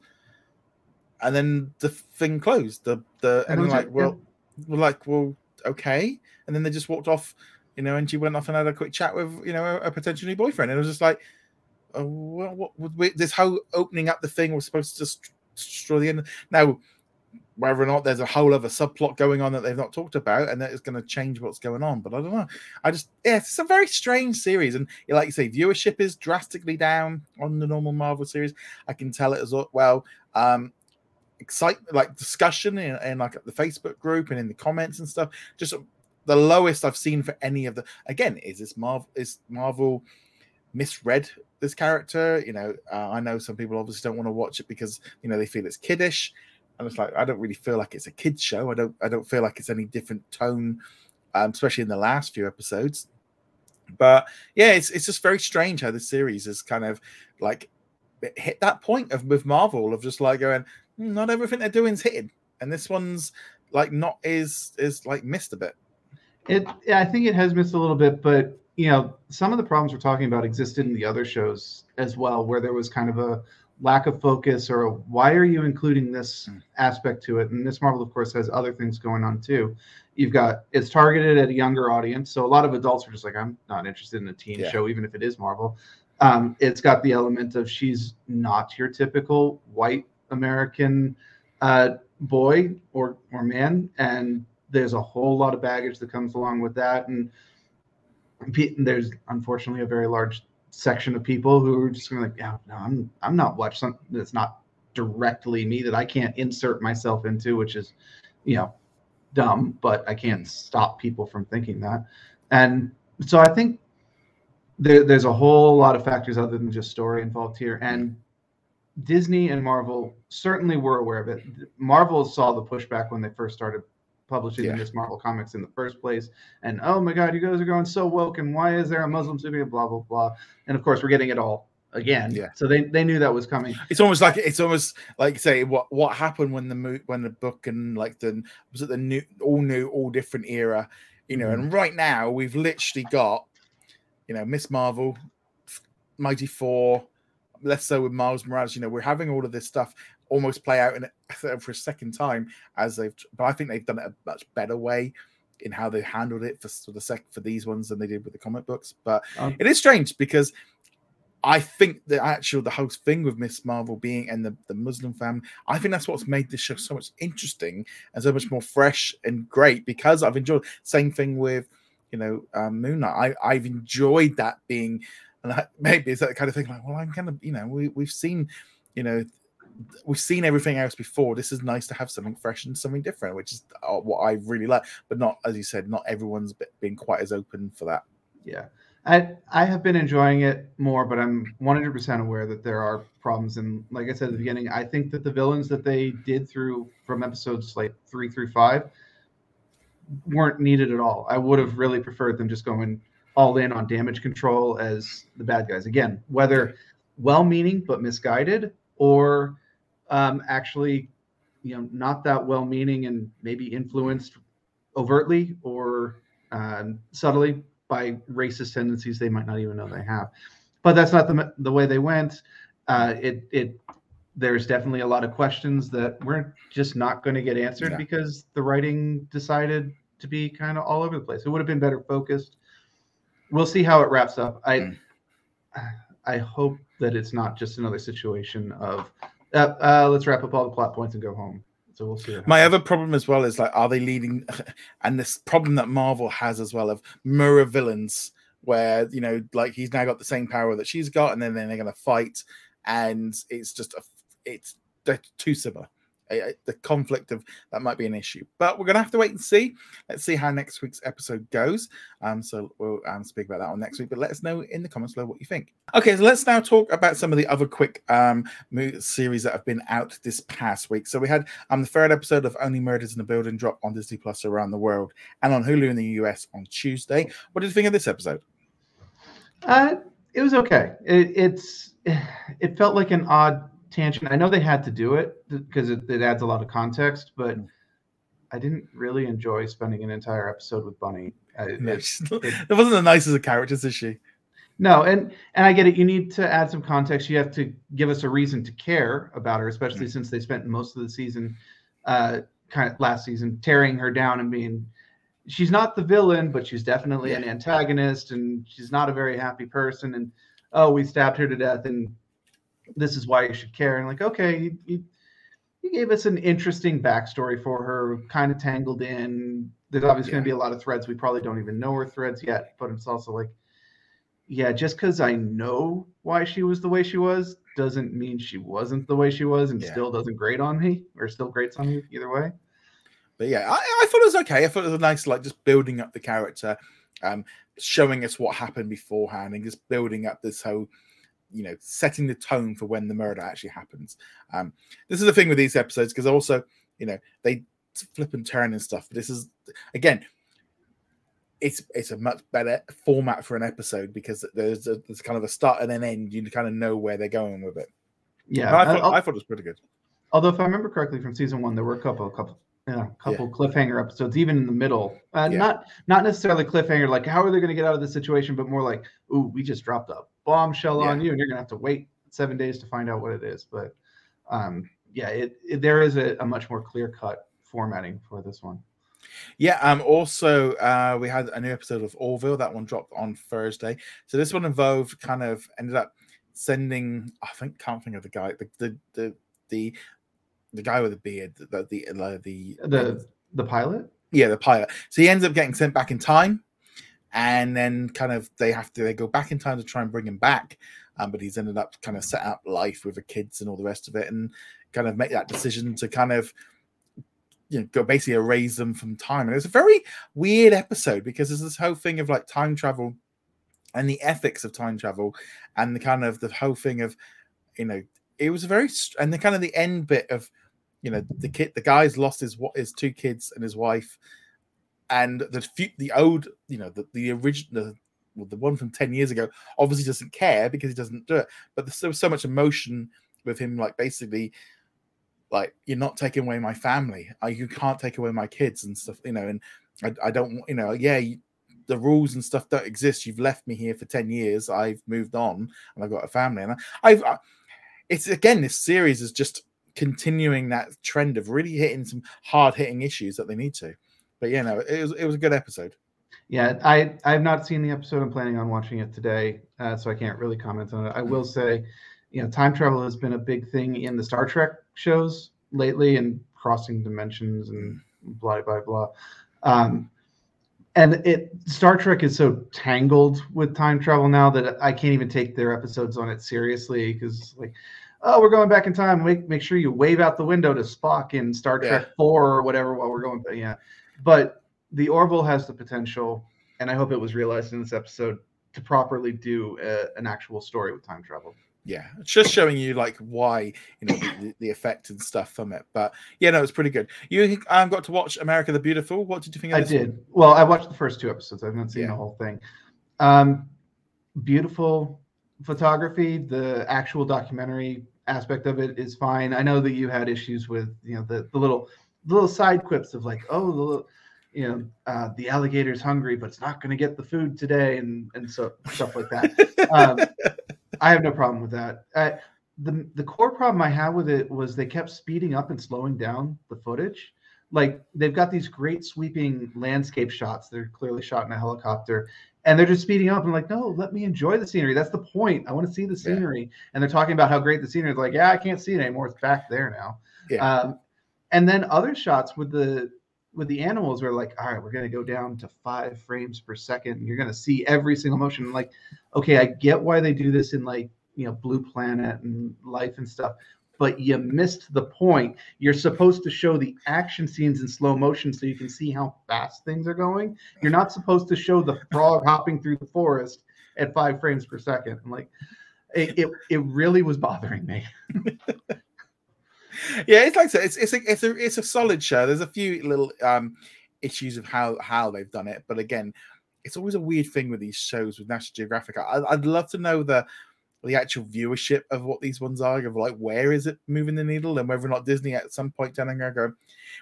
and then the thing closed. The the and, And then that was like, it, well, we're like, well, okay, and then they just walked off, you know, and she went off and had a quick chat with you know a, a potential new boyfriend, and it was just like, oh, well, what, what, wait, this whole opening up the thing was supposed to just destroy the end. Now, whether or not there's a whole other subplot going on that they've not talked about, and that is going to change what's going on, but I don't know. I just yeah, it's a very strange series, and like you say, viewership is drastically down on the normal Marvel series. I can tell it as well. Um, excitement, like discussion in, in like the Facebook group and in the comments and stuff. Just the lowest I've seen for any of the. Again, is this Marvel? Is Marvel misread this character? You know, uh, I know some people obviously don't want to watch it because you know they feel it's kiddish, and it's like I don't really feel like it's a kids show. I don't. I don't feel like it's any different tone, um, especially in the last few episodes. But yeah, it's it's just very strange how the series is kind of like hit that point of with Marvel of just like going, "Hmm, not everything they're doing is hitting, and this one's like not is is like missed a bit. It, yeah, I think it has missed a little bit, but you know, some of the problems we're talking about existed in the other shows as well, where there was kind of a lack of focus or why are you including this Mm. aspect to it? And Miss Marvel, of course, has other things going on too. You've got it's targeted at a younger audience, so a lot of adults are just like, I'm not interested in a teen Yeah. show, even if it is Marvel. Um, it's got the element of she's not your typical white American uh, boy or or man, and there's a whole lot of baggage that comes along with that, and there's unfortunately a very large section of people who are just like, yeah, no, I'm I'm not watching something that's not directly me that I can't insert myself into, which is, you know, dumb, but I can't stop people from thinking that, and so I think there, there's a whole lot of factors other than just story involved here, and Disney and Marvel certainly were aware of it. Marvel saw the pushback when they first started publishing Yeah. the Miss Marvel comics in the first place, and oh my God, you guys are going so woke, and why is there a Muslim superhero? Blah blah blah, and of course we're getting it all again. Yeah. So they they knew that was coming. It's almost like it's almost like say what what happened when the mo- when the book and like the was it the new all new all different era, you know. Mm-hmm. And right now we've literally got, you know, Miss Marvel, Mighty Thor, less so with Miles Morales. You know, we're having all of this stuff almost play out in it for a second time as they've. But I think they've done it a much better way in how they handled it for, for the sec for these ones than they did with the comic books. But Um, it is strange because I think the actual the whole thing with Miss Marvel being and the, the Muslim family, I think that's what's made this show so much interesting and so much more fresh and great because I've enjoyed same thing with you know um, Moon Knight. I, I've enjoyed that being and I, maybe it's that kind of thing like well I'm kind of you know we we've seen you know we've seen everything else before. This is nice to have something fresh and something different, which is uh, what I really like. But not, as you said, not everyone's been quite as open for that. Yeah. I I have been enjoying it more, but I'm 100% aware that there are problems. And like I said at the beginning, I think that the villains that they did through from episodes like three through five weren't needed at all. I would have really preferred them just going all in on damage control as the bad guys. Again, whether well-meaning but misguided, or um, actually, you know, not that well-meaning and maybe influenced overtly or um, subtly by racist tendencies they might not even know they have. But that's not the the way they went. Uh, it it there's definitely a lot of questions that we're just not going to get answered yeah. because the writing decided to be kind of all over the place. It would have been better focused. We'll see how it wraps up. I mm. I hope that it's not just another situation of uh, uh, let's wrap up all the plot points and go home. So we'll see. My other problem as well is like, are they leading? And this problem that Marvel has as well of mirror villains, where you know, like he's now got the same power that she's got, and then, then they're going to fight, and it's just a, it's too similar the conflict of that might be an issue. But we're going to have to wait and see. Let's see how next week's episode goes. Um, so we'll um, speak about that on next week. But let us know in the comments below what you think. Okay, so let's now talk about some of the other quick um series that have been out this past week. So we had um the third episode of Only Murders in the Building drop on Disney Plus around the world and on Hulu in the US on Tuesday. What did you think of this episode? Uh, it was okay. It, it's it felt like an odd tangent. I know they had to do it because it, it, adds a lot of context, but mm. I didn't really enjoy spending an entire episode with Bunny. It, it, it wasn't the nicest of characters, is she? No, and and I get it. You need to add some context. You have to give us a reason to care about her, especially mm. since they spent most of the season, uh, kind of last season, tearing her down and being. She's not the villain, but she's definitely yeah. an antagonist, and she's not a very happy person. And oh, we stabbed her to death, and this is why you should care. And like, okay, you, you gave us an interesting backstory for her, kind of tangled in. There's obviously yeah. going to be a lot of threads. We probably don't even know her threads yet, but it's also like, yeah, just because I know why she was the way she was doesn't mean she wasn't the way she was and yeah. still doesn't grate on me or still grates on me either way. But yeah, I, I thought it was okay. I thought it was nice, like just building up the character, um, showing us what happened beforehand and just building up this whole you know setting the tone for when the murder actually happens um this is the thing with these episodes because also you know they flip and turn and stuff but this is again it's it's a much better format for an episode because there's a, there's kind of a start and an end you kind of know where they're going with it yeah I thought, I thought it was pretty good although if i remember correctly from season one there were a couple a couple yeah, a couple yeah. cliffhanger episodes, even in the middle. Uh, yeah. Not not necessarily cliffhanger, like how are they going to get out of this situation, but more like, ooh, we just dropped a bombshell yeah. on you, and you're going to have to wait seven days to find out what it is. But um, yeah, it, it, there is a, a much more clear cut formatting for this one. Yeah. Um. Also, uh, we had a new episode of Orville. That one dropped on Thursday. So this one involved kind of ended up sending. I think can't think of the guy. The the the the the guy with the beard, the the the the, the, the pilot. Yeah, the pilot. So he ends up getting sent back in time, and then kind of they have to they go back in time to try and bring him back. Um, but he's ended up kind of set up life with the kids and all the rest of it, and kind of make that decision to kind of you know go basically erase them from time. And it's a very weird episode because there's this whole thing of like time travel and the ethics of time travel and the kind of the whole thing of you know it was a very and the kind of the end bit of you know the kid the guy's lost his what his two kids and his wife and the few, the old you know the, the original well, the one from 10 years ago obviously doesn't care because he doesn't do it but there's so, so much emotion with him like basically like you're not taking away my family. I, you can't take away my kids and stuff you know and i, I don't you know yeah you, the rules and stuff don't exist. You've left me here for 10 years. I've moved on and i've got a family. And I, i've I, it's again this series is just continuing that trend of really hitting some hard hitting issues that they need to. But yeah, no, it was it was a good episode. Yeah, I I have not seen the episode. I'm planning on watching it today, uh, so I can't really comment on it. I will say, you know, time travel has been a big thing in the Star Trek shows lately, and crossing dimensions and blah blah blah. Um, and it Star Trek is so tangled with time travel now that I can't even take their episodes on it seriously because like, oh, we're going back in time. Make make sure you wave out the window to Spock in Star Trek Yeah. Four or whatever while we're going. But yeah, but the Orville has the potential, and I hope it was realized in this episode to properly do a, an actual story with time travel. Yeah, it's just showing you like why you know the, the effect and stuff from it. But yeah, no, it's pretty good. You um, got to watch America the Beautiful. What did you think of I did. One? Well, I watched the first two episodes. I've not seen Yeah. the whole thing. Um, beautiful photography. The actual documentary aspect of it is fine. I know that you had issues with you know the, the little little side quips of like oh the little, you know uh, the alligator's hungry but it's not going to get the food today and and so stuff like that. Um, I have no problem with that. Uh, the the core problem I had with it was they kept speeding up and slowing down the footage. Like they've got these great sweeping landscape shots. They're clearly shot in a helicopter, and they're just speeding up and like, no, let me enjoy the scenery. That's the point. I want to see the Yeah. scenery. And they're talking about how great the scenery is. Like, yeah, I can't see it anymore. It's back there now. Yeah. Um, and then other shots with the with the animals were like, all right, we're gonna go down to five frames per second. And you're gonna see every single motion. Like, okay, I get why they do this in like you know Blue Planet and Life and stuff, but you missed the point. You're supposed to show the action scenes in slow motion so you can see how fast things are going. You're not supposed to show the frog hopping through the forest at five frames per second. I'm like, it, it, it really was bothering me. yeah, it's like I said, it's it's a it's a it's a solid show. There's a few little um issues of how how they've done it, but again, it's always a weird thing with these shows with National Geographic. I, I'd love to know the the actual viewership of what these ones are, of like where is it moving the needle, and whether or not Disney at some point down there go,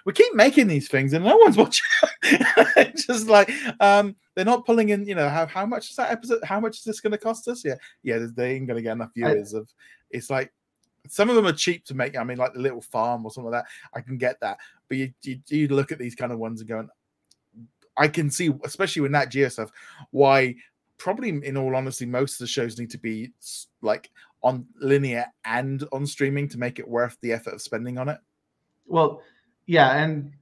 we keep making these things and no one's watching. It's Just like um, they're not pulling in. You know how how much is that episode? How much is this going to cost us? Yeah, yeah, they ain't going to get enough I- viewers. of it's like some of them are cheap to make. I mean, like the Little Farm or something like that. I can get that, but you you, you look at these kind of ones and going, I can see, especially with Nat Geo stuff, why probably in all honesty, most of the shows need to be like on linear and on streaming to make it worth the effort of spending on it. Well, yeah, and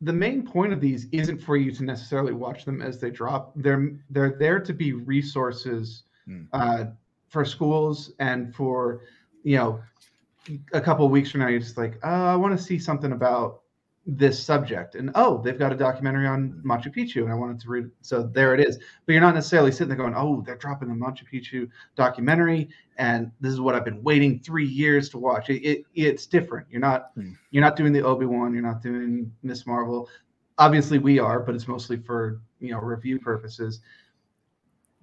the main point of these isn't for you to necessarily watch them as they drop. They're they're there to be resources Hmm. uh, for schools and for you know a couple of weeks from now you're just like, oh, I want to see something about this subject, and oh, they've got a documentary on Machu Picchu, and I wanted to read. So there it is. But you're not necessarily sitting there going, oh, they're dropping the Machu Picchu documentary, and this is what I've been waiting three years to watch. It, it it's different. You're not Hmm. you're not doing the Obi Wan. You're not doing Miss Marvel. Obviously, we are, but it's mostly for you know review purposes.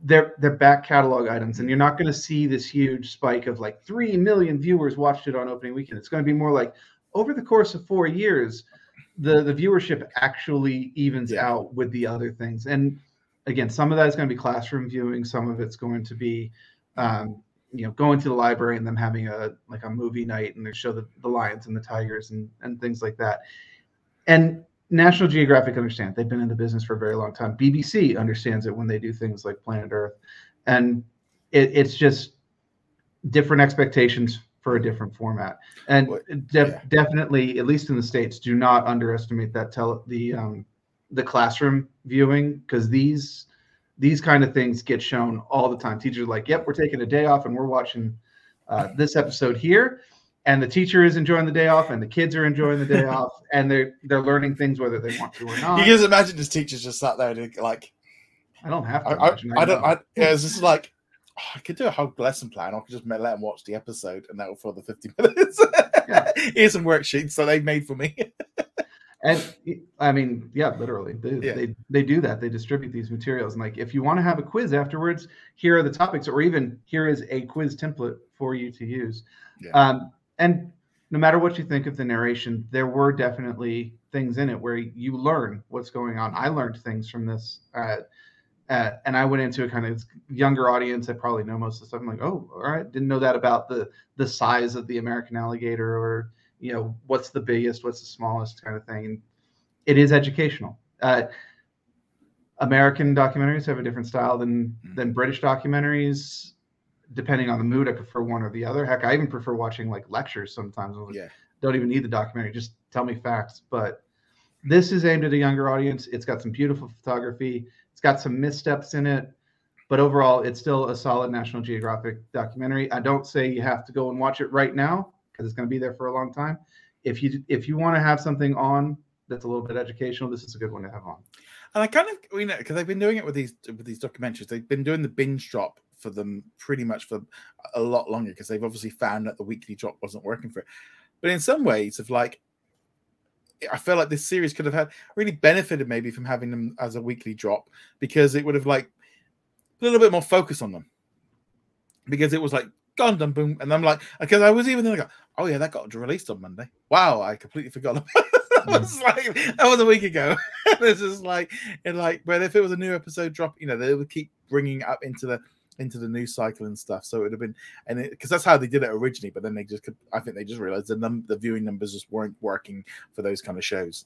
They're they're back catalog items, and you're not going to see this huge spike of like three million viewers watched it on opening weekend. It's going to be more like over the course of four years, the the viewership actually evens Yeah. out with the other things. And again, some of that is going to be classroom viewing. Some of it's going to be um, you know going to the library and them having a like a movie night and they show the, the lions and the tigers and and things like that and national geographic understands. They've been in the business for a very long time. Bbc understands it when they do things like planet earth. And it, it's just different expectations for a different format. And def- yeah. definitely at least in the states do not underestimate that tele the um the classroom viewing because these these kind of things get shown all the time. Teachers are like, "Yep, we're taking a day off and we're watching uh, this episode here," and the teacher is enjoying the day off, and the kids are enjoying the day off, and they're they're learning things whether they want to or not. You can just imagine his teachers just sat there and like, I don't have to. I, I, imagine, I don't, know. I, yeah, it's just like, oh, I could do a whole lesson plan, I could just let them watch the episode and that will fill the 50 minutes. Yeah. Here's some worksheets that they've made for me. and I mean, yeah, literally, they, Yeah. they they do that. They distribute these materials, and like, if you want to have a quiz afterwards, here are the topics, or even here is a quiz template for you to use. Yeah. Um, and no matter what you think of the narration, there were definitely things in it where you learn what's going on. I learned things from this. Uh, uh, and I went into a kind of younger audience that probably know most of the stuff. I'm like, oh, all right, didn't know that about the the size of the American alligator, or you know, what's the biggest, what's the smallest, kind of thing. And it is educational. Uh, American documentaries have a different style than than British documentaries. Depending on the mood, I prefer one or the other. Heck, I even prefer watching like lectures sometimes. I'm like, Yeah. Don't even need the documentary; just tell me facts. But this is aimed at a younger audience. It's got some beautiful photography. It's got some missteps in it, but overall, it's still a solid National Geographic documentary. I don't say you have to go and watch it right now because it's going to be there for a long time. If you if you want to have something on that's a little bit educational, this is a good one to have on. And I kind of, you know, because they've been doing it with these with these documentaries. They've been doing the binge drop for them pretty much for a lot longer because they've obviously found that the weekly drop wasn't working for it. But in some ways, of like, I feel like this series could have had really benefited maybe from having them as a weekly drop because it would have like a little bit more focus on them. Because it was like gone done boom, and I'm like, because I was even thinking, oh yeah, that got released on Monday. Wow, I completely forgot. that mm. was like that was a week ago. this is like, it like, but if it was a new episode drop, you know, they would keep bringing up into the into the news cycle and stuff. So it would have been, and because that's how they did it originally, but then they just, could, I think they just realized the num the viewing numbers just weren't working for those kind of shows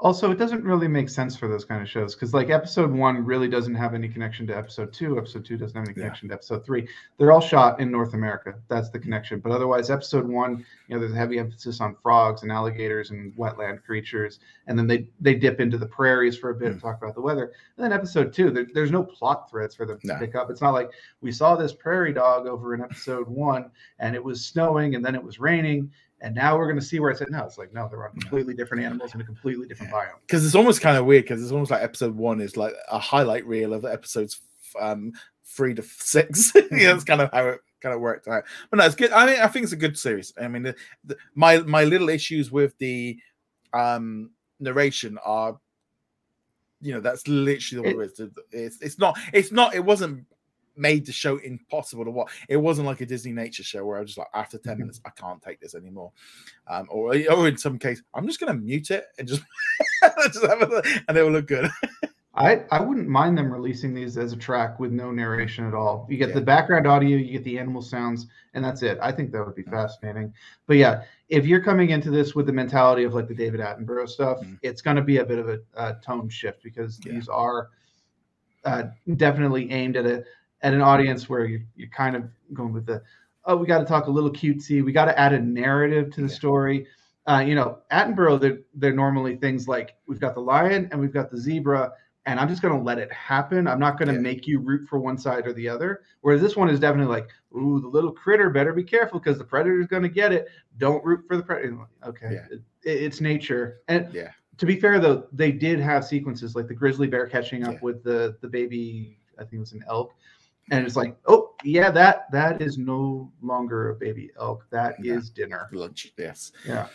also it doesn't really make sense for those kind of shows because like episode one really doesn't have any connection to episode two episode two doesn't have any connection yeah. to episode three they're all shot in north america that's the connection but otherwise episode one you know there's a heavy emphasis on frogs and alligators and wetland creatures and then they they dip into the prairies for a bit mm. and talk about the weather and then episode two there, there's no plot threads for them to no. pick up it's not like we saw this prairie dog over in episode one and it was snowing and then it was raining and now we're going to see where it's at now. It's like no, they're on completely different animals in a completely different biome. Because it's almost kind of weird because it's almost like episode one is like a highlight reel of the episodes um, three to six. yeah, that's kind of how it kind of worked out. But no, it's good. I mean, I think it's a good series. I mean, the, the, my my little issues with the um, narration are, you know, that's literally all it, it is. It's it's not it's not it wasn't made the show impossible to watch. It wasn't like a Disney nature show where I was just like, after 10 mm-hmm. minutes, I can't take this anymore. Um, or, or in some case, I'm just going to mute it and just, just have it, and it will look good. I, I wouldn't mind them releasing these as a track with no narration at all. You get yeah. the background audio, you get the animal sounds, and that's it. I think that would be fascinating. But yeah, if you're coming into this with the mentality of like the David Attenborough stuff, mm. it's going to be a bit of a, a tone shift because yeah. these are uh, definitely aimed at a at an audience where you, you're kind of going with the oh we got to talk a little cutesy we got to add a narrative to the yeah. story. Uh, you know attenborough they're, they're normally things like we've got the lion and we've got the zebra and i'm just going to let it happen. I'm not going to yeah. make you root for one side or the other. Whereas this one is definitely like ooh the little critter better be careful because the predator's going to get it. Don't root for the predator okay. Yeah. it, it's nature. And yeah. to be fair though they did have sequences like the grizzly bear catching up with the the baby i think it was an elk and it's like, oh yeah, that that is no longer a baby elk. That yeah. is dinner. Lunch. Yes. Yeah.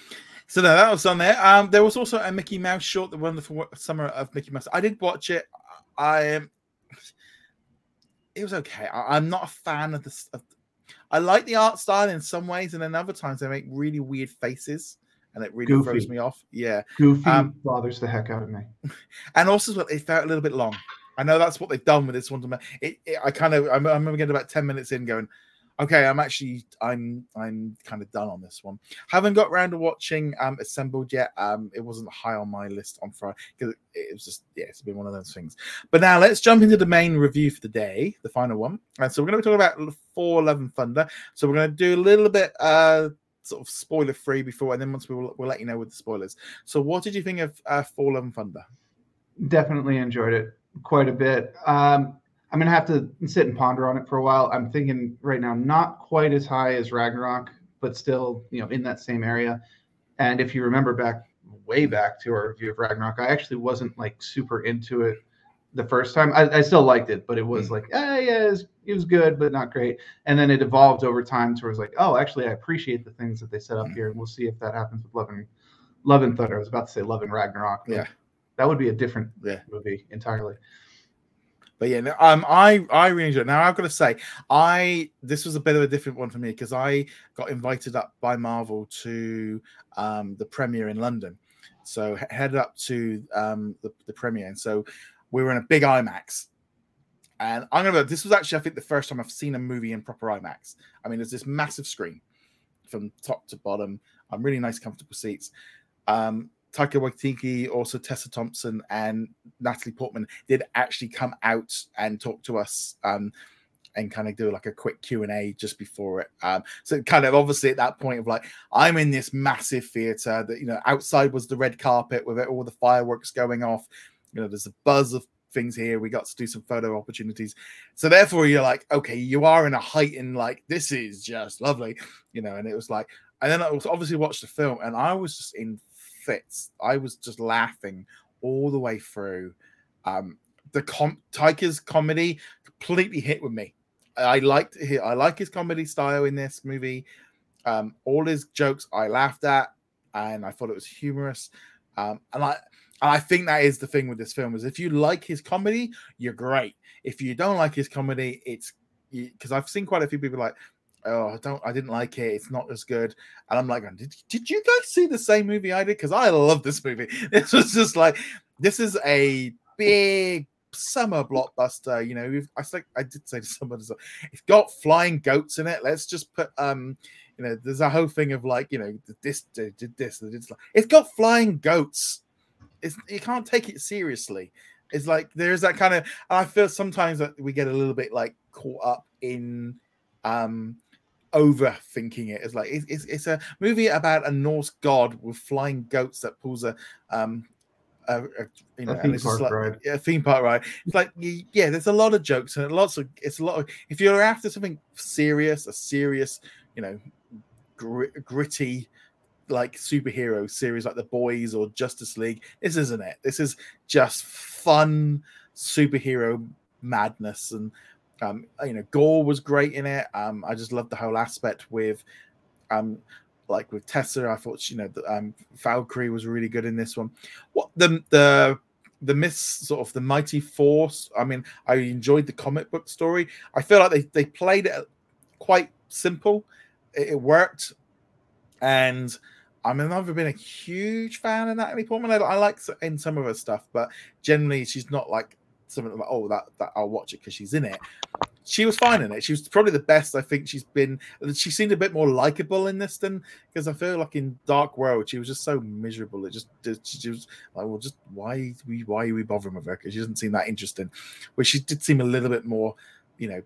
So no, that was on there. Um, there was also a Mickey Mouse short, the wonderful summer of Mickey Mouse. I did watch it. I um, it was okay. I, am not a fan of this. Of, I like the art style in some ways, and then other times they make really weird faces, and it really Goofy. throws me off. Yeah, Goofy um, bothers the heck out of me. And also, it felt a little bit long. I know that's what they've done with this one. It, it, I kind of, I'm remember getting about ten minutes in, going, okay, I'm actually, I'm, I'm kind of done on this one. Haven't got around to watching um Assembled yet. Um, it wasn't high on my list on Friday because it, it, was just, yeah, it's been one of those things. But now let's jump into the main review for the day, the final one. And so we're going to be talking about Love and Thunder. So we're going to do a little bit, uh, sort of spoiler free before, and then once we will, we'll let you know with the spoilers. So, what did you think of uh, Love and Thunder? Definitely enjoyed it quite a bit. Um, I'm gonna have to sit and ponder on it for a while. I'm thinking right now, not quite as high as Ragnarok, but still, you know, in that same area. And if you remember back way back to our review of Ragnarok, I actually wasn't like super into it the first time. I, I still liked it, but it was hmm. like, eh, yeah, it was, it was, good, but not great. And then it evolved over time towards like, oh, actually, I appreciate the things that they set up hmm. here, and we'll see if that happens with Love and Love and Thunder. I was about to say Love and Ragnarok. Yeah that would be a different yeah. movie entirely. But yeah, um, I I really enjoyed it. Now I've got to say, I this was a bit of a different one for me because I got invited up by Marvel to um, the premiere in London, so headed up to um, the, the premiere, and so we were in a big IMAX. And I'm gonna. This was actually, I think, the first time I've seen a movie in proper IMAX. I mean, there's this massive screen from top to bottom. Um, really nice, comfortable seats. Um, Taika Waititi, also Tessa Thompson and Natalie Portman did actually come out and talk to us um, and kind of do like a quick Q and A just before it. Um, so kind of obviously at that point of like I'm in this massive theater that you know outside was the red carpet with all the fireworks going off. You know, there's a buzz of things here. We got to do some photo opportunities. So therefore, you're like, okay, you are in a heightened like this is just lovely, you know. And it was like, and then I was obviously watched the film, and I was just in fits. I was just laughing all the way through. Um, the com- Taika's comedy completely hit with me. I liked I like his comedy style in this movie. Um, all his jokes I laughed at, and I thought it was humorous. Um, and I and I think that is the thing with this film is if you like his comedy, you're great. If you don't like his comedy, it's because I've seen quite a few people like, oh, I don't, I didn't like it. It's not as good. And I'm like, did, did you guys see the same movie I did? Because I love this movie. This was just like, this is a big summer blockbuster. You know, I like I did say to somebody, it's got flying goats in it. Let's just put um, you know, there's a whole thing of like, you know, this did this, this. It's got flying goats. It's you can't take it seriously. It's like there's that kind of. I feel sometimes that we get a little bit like caught up in um overthinking it. It's like it's, it's, it's a movie about a Norse god with flying goats that pulls a um a, a, you know, a theme park like, ride. a theme park ride. It's like yeah, there's a lot of jokes and lots of it's a lot of if you're after something serious, a serious, you know, gr- gritty like superhero series like The Boys or Justice League. This isn't it. This is just fun superhero madness and um you know Gorr was great in it. Um I just loved the whole aspect with um like with Tessa, I thought you know um, Valkyrie was really good in this one. What the the the miss sort of the mighty force. I mean, I enjoyed the comic book story. I feel like they they played it quite simple. It, it worked, and I mean, I've never been a huge fan of Natalie Portman. I, I like in some of her stuff, but generally she's not like something like oh that that I'll watch it because she's in it she was fine in it. She was probably the best I think she's been. She seemed a bit more likable in this than because I feel like in Dark World she was just so miserable. It just she was like, well, just why we why are we bothering with her? Because she doesn't seem that interesting. Where she did seem a little bit more, you know.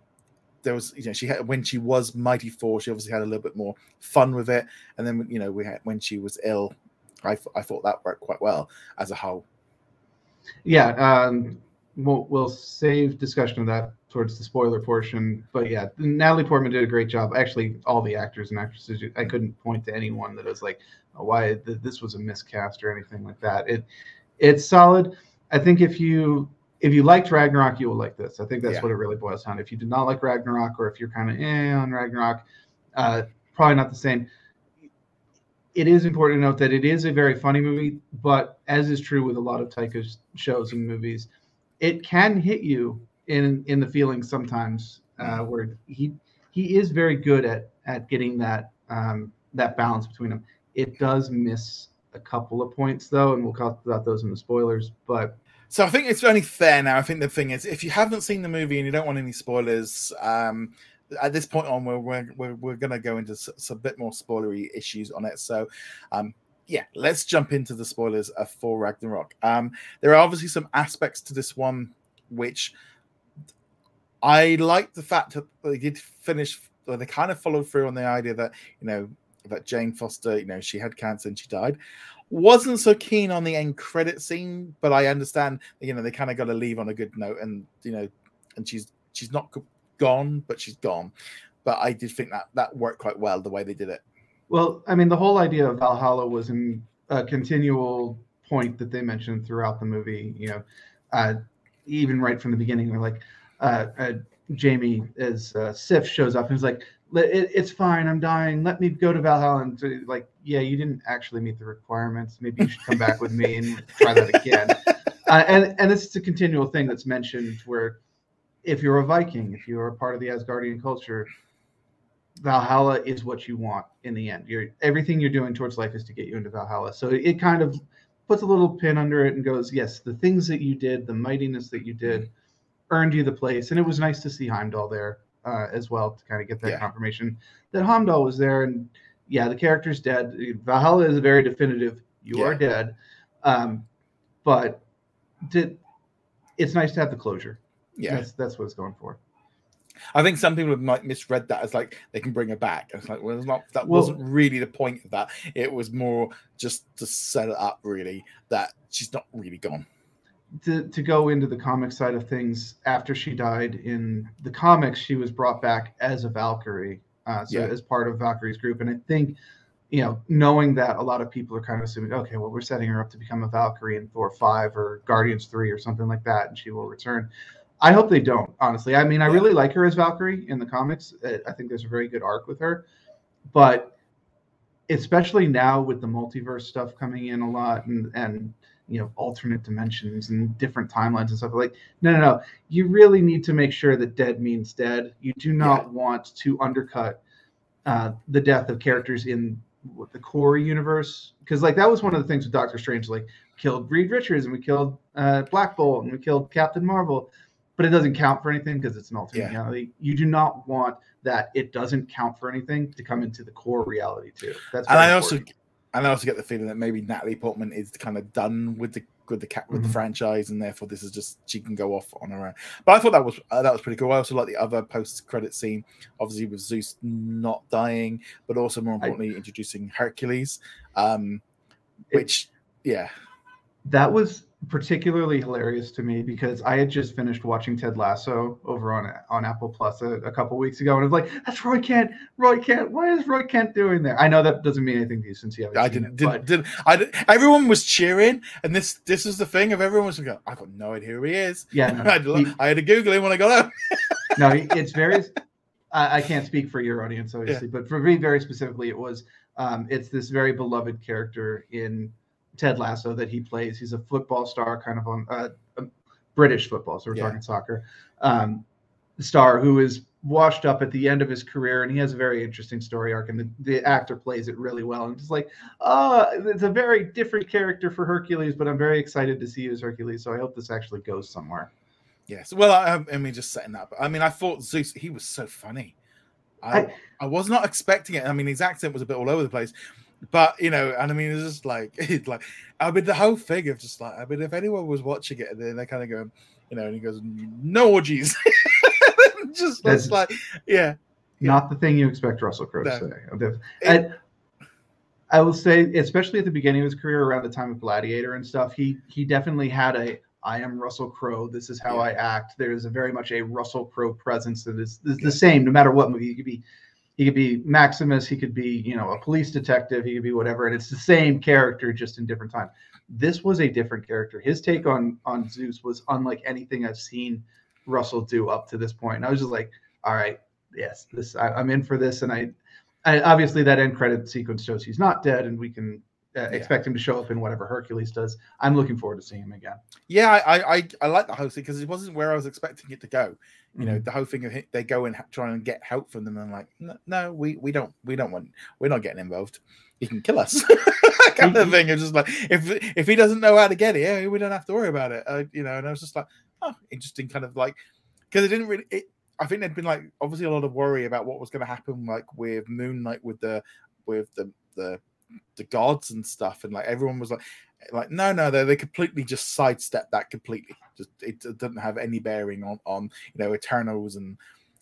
There was, you know, she had when she was Mighty Thor, she obviously had a little bit more fun with it. And then, you know, we had when she was ill, I, I thought that worked quite well as a whole. Yeah, um, we'll, we'll save discussion of that towards the spoiler portion. But yeah, Natalie Portman did a great job. Actually, all the actors and actresses, I couldn't point to anyone that was like, oh, why this was a miscast or anything like that. It it's solid. I think if you if you liked Ragnarok, you will like this. I think that's yeah. what it really boils down. If you did not like Ragnarok, or if you're kind of eh on Ragnarok, uh, probably not the same. It is important to note that it is a very funny movie, but as is true with a lot of Taika's shows and movies, it can hit you in in the feelings sometimes uh, mm-hmm. where he he is very good at at getting that um, that balance between them. It does miss a couple of points though, and we'll talk about those in the spoilers. But so I think it's only fair now. I think the thing is, if you haven't seen the movie and you don't want any spoilers, um, at this point on, we're we're, we're, we're going to go into some bit more spoilery issues on it. So, um, yeah, let's jump into the spoilers for Ragnarok. Um, there are obviously some aspects to this one which I like the fact that they did finish. They kind of followed through on the idea that you know that Jane Foster, you know, she had cancer and she died. Wasn't so keen on the end credit scene, but I understand. You know, they kind of got to leave on a good note, and you know, and she's she's not gone, but she's gone. But I did think that that worked quite well the way they did it. Well, I mean, the whole idea of Valhalla was in a continual point that they mentioned throughout the movie. You know, uh, even right from the beginning, they're like, uh, uh, Jaimie as uh, Sif shows up and he's like, it, "It's fine, I'm dying. Let me go to Valhalla." And like, yeah, you didn't actually meet the requirements. Maybe you should come back with me and try that again. Uh, and and this is a continual thing that's mentioned where if you're a Viking, if you're a part of the Asgardian culture, Valhalla is what you want in the end. You're everything you're doing towards life is to get you into Valhalla. So it kind of puts a little pin under it and goes, yes, the things that you did, the mightiness that you did, earned you the place. And it was nice to see Heimdall there uh, as well to kind of get that yeah. confirmation that Heimdall was there. And yeah, the character's dead. Valhalla is a very definitive. You yeah. are dead. Um, but to, it's nice to have the closure. Yeah, that's that's what it's going for. I think some people have might misread that as like they can bring her back. It's like, well, it's not. That Well- wasn't really the point of that. It was more just to set it up, really, that she's not really gone. to, to go into the comic side of things, after she died in the comics, she was brought back as a Valkyrie, uh, so Yeah. as part of Valkyrie's group. And I think, you know, knowing that a lot of people are kind of assuming, okay, well, we're setting her up to become a Valkyrie in Thor five or Guardians three or something like that, and she will return. I hope they don't. Honestly, I mean, I Yeah. really like her as Valkyrie in the comics. I think there's a very good arc with her, but especially now with the multiverse stuff coming in a lot and and you know alternate dimensions and different timelines and stuff like no no no you really need to make sure that dead means dead you do not want to undercut uh, the death of characters in the core universe because like that was one of the things with doctor strange like killed reed richards and we killed uh, black bolt and we killed captain marvel but it doesn't count for anything because it's an alternate Yeah. reality you do not want that it doesn't count for anything to come into the core reality too that's And I also, and I also get the feeling that maybe Natalie Portman is kind of done with the with the cat with the Mhm. franchise, and therefore this is just she can go off on her own. But I thought that was uh, that was pretty cool. I also like the other post credit scene, obviously with Zeus not dying, but also more I- importantly introducing Hercules, um, It- which yeah, that was particularly hilarious to me because I had just finished watching Ted Lasso over on on Apple Plus a, a couple weeks ago, and I was like, "That's Roy Kent. Roy Kent. Why is Roy Kent doing there?" I know that doesn't mean anything to you since you haven't. I didn't, it, didn't, didn't I did, everyone was cheering, and this this is the thing of everyone was going, I've got no idea who he is. yeah, I, no, had to, he- I had to Google him when I got home. no, it's very. I, I can't speak for your audience, obviously, but for me, very specifically, it was. Um, it's this very beloved character in Ted Lasso that he plays. He's a football star, kind of on uh, a British football, so we're Yeah. talking soccer. Um, star who is washed up at the end of his career, and he has a very interesting story arc, and the, the actor plays it really well. And it's like, oh, it's a very different character for Hercules, but I'm very excited to see you as Hercules. So I hope this actually goes somewhere. Yes. Well, I, I mean, just setting that. I mean, I thought Zeus. He was so funny. I, I I- was not expecting it. I mean, his accent was a bit all over the place, but you know, and I mean, it's just like it's like I mean, the whole thing of just like I mean, if anyone was watching it and then they kind of go, you know, and he goes, no orgies, just That's- like, yeah, Yeah. Not the thing you expect Russell Crowe No. to say. It- I, I will say, especially at the beginning of his career, around the time of Gladiator and stuff, he he definitely had a I am Russell Crowe. This is how Yeah. I act. There is a very much a Russell Crowe presence that is, is the same no matter what movie. He could be he could be Maximus, he could be, you know, a police detective, he could be whatever, and it's the same character just in different time. This was a different character. His take on on Zeus was unlike anything I've seen Russell do up to this point. And I was just like, all right, yes, this I, I'm in for this, and I, I obviously that end credit sequence shows he's not dead, and we can uh, expect him to show up in whatever Hercules does. I'm looking forward to seeing him again. yeah. I I I, I like the whole thing because it wasn't where I was expecting it to go. You Mm-hmm. know the whole thing of they go and try and get help from them and like no, no we we don't we don't want we're not getting involved. He can kill us. Kind of thing it's just like if if he doesn't know how to get it yeah, we don't have to worry about it uh, you know and i was just like oh interesting kind of like because it didn't really it, i think there'd been like obviously a lot of worry about what was going to happen like with moon knight with the with the the the gods and stuff and like everyone was like like no no they, they completely just sidestepped that completely just it, it doesn't have any bearing on on you know eternals and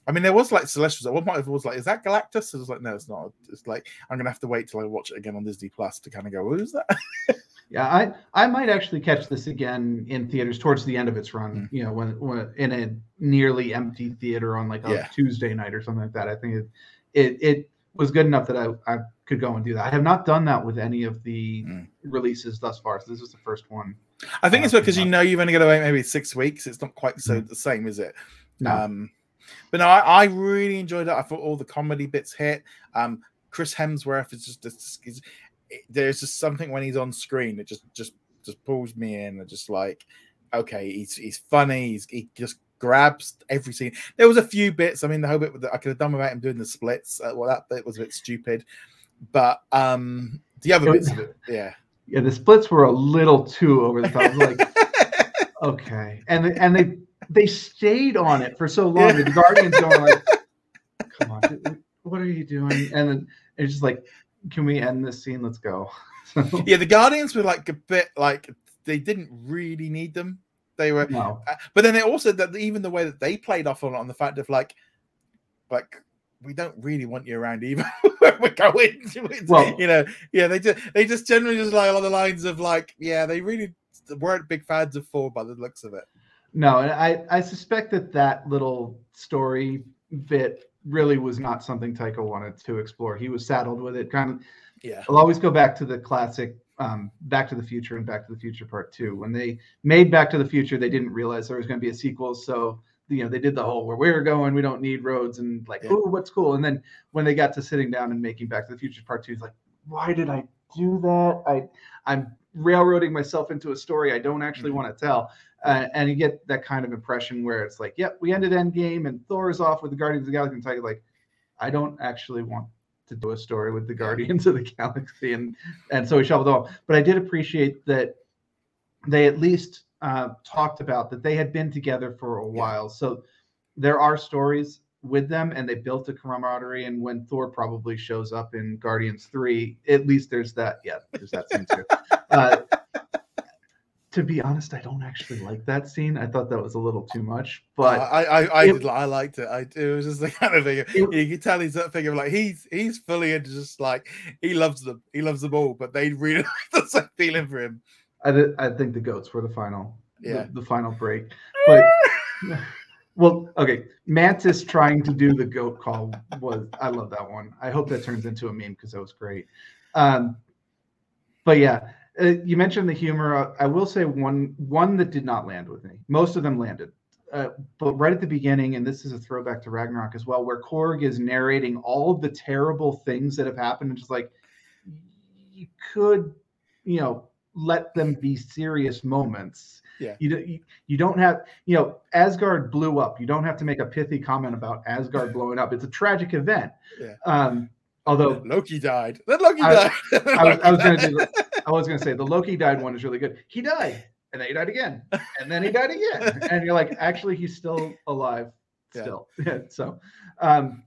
i mean there was like celestials at one point it was like is that galactus it was like no it's not it's like i'm gonna have to wait till i watch it again on disney plus to kind of go who's that Yeah, I I might actually catch this again in theaters towards the end of its run. Mm. You know, when when in a nearly empty theater on like a Yeah. Tuesday night or something like that. I think it it, it was good enough that I, I could go and do that. I have not done that with any of the Mm. releases thus far. So this is the first one. i think it's Uh, because you know you've only got to wait maybe six weeks it's not quite so Mhm. the same is it No. Um, but no, I, I really enjoyed it. I thought all the comedy bits hit. Um, Chris Hemsworth is just, it's, it's, it, there's just something when he's on screen that just just just pulls me in. And just like, okay, he's he's funny. He's, he just grabs every scene. There was a few bits. I mean, the whole bit with the, I could have done without him doing the splits. Uh, well, that bit was a bit stupid, but um, the other bits, of it, yeah. Yeah, the splits were a little too over the top. Like, okay, and they, and they they stayed on it for so long. Yeah. The Guardians going like, come on, what are you doing? And then it's just like, can we end this scene? Let's go. Yeah, the Guardians were like a bit like they didn't really need them. They were no, Uh, but then it also that even the way that they played off on on the fact of like like we don't really want you around either when we're going. Well- you know, yeah, they just they just generally just lie along the lines of like, yeah, they really weren't big fans of Thor by the looks of it. No, and I, I suspect that that little story bit really was not something Taika wanted to explore. He was saddled with it. Kind of, Yeah, I'll always go back to the classic um, Back to the Future and Back to the Future Part Two. When they made Back to the Future, they didn't realize there was going to be a sequel, so you know they did the whole where we're going, we don't need roads, and like, Yeah. oh, what's cool. And then when they got to sitting down and making Back to the Future Part Two, it's like, why did I do that? I I'm railroading myself into a story I don't actually Mhm. want to tell. Uh, and you get that kind of impression where it's like, yep, we ended Endgame and Thor is off with the Guardians of the Galaxy. And Taika like, I don't actually want to do a story with the Guardians of the Galaxy, and and so we shuffled off. But I did appreciate that they at least uh, talked about that they had been together for a while, so there are stories with them, and they built a camaraderie. And when Thor probably shows up in Guardians Three, at least there's that. Yeah, there's that scene too. Uh, to be honest, I don't actually like that scene. I thought that was a little too much, but I I I, it- did, I liked it. I it was just the kind of thing. It- you can tell he's that thing of like he's he's fully into just like he loves them. He loves them all, but they really like the same feeling for him. I, th- I think the goats were the final Yeah. the, the final break. But well, okay, Mantis trying to do the goat call was I love that one. I hope that turns into a meme because that was great. Um, but yeah, uh, you mentioned the humor. Uh, I will say one one that did not land with me. Most of them landed. Uh, but right at the beginning, and this is a throwback to Ragnarok as well, where Korg is narrating all of the terrible things that have happened, and just like you could, you know, let them be serious moments. Yeah. You, you don't have you know Asgard blew up. You don't have to make a pithy comment about Asgard blowing up. It's a tragic event. Yeah. Um, although Loki died. Then Loki I- died. I was, I was gonna do I was gonna say the Loki died one is really good. He died, and then he died again, and then he died again, and you're like, actually, he's still alive, Yeah. still. so, um,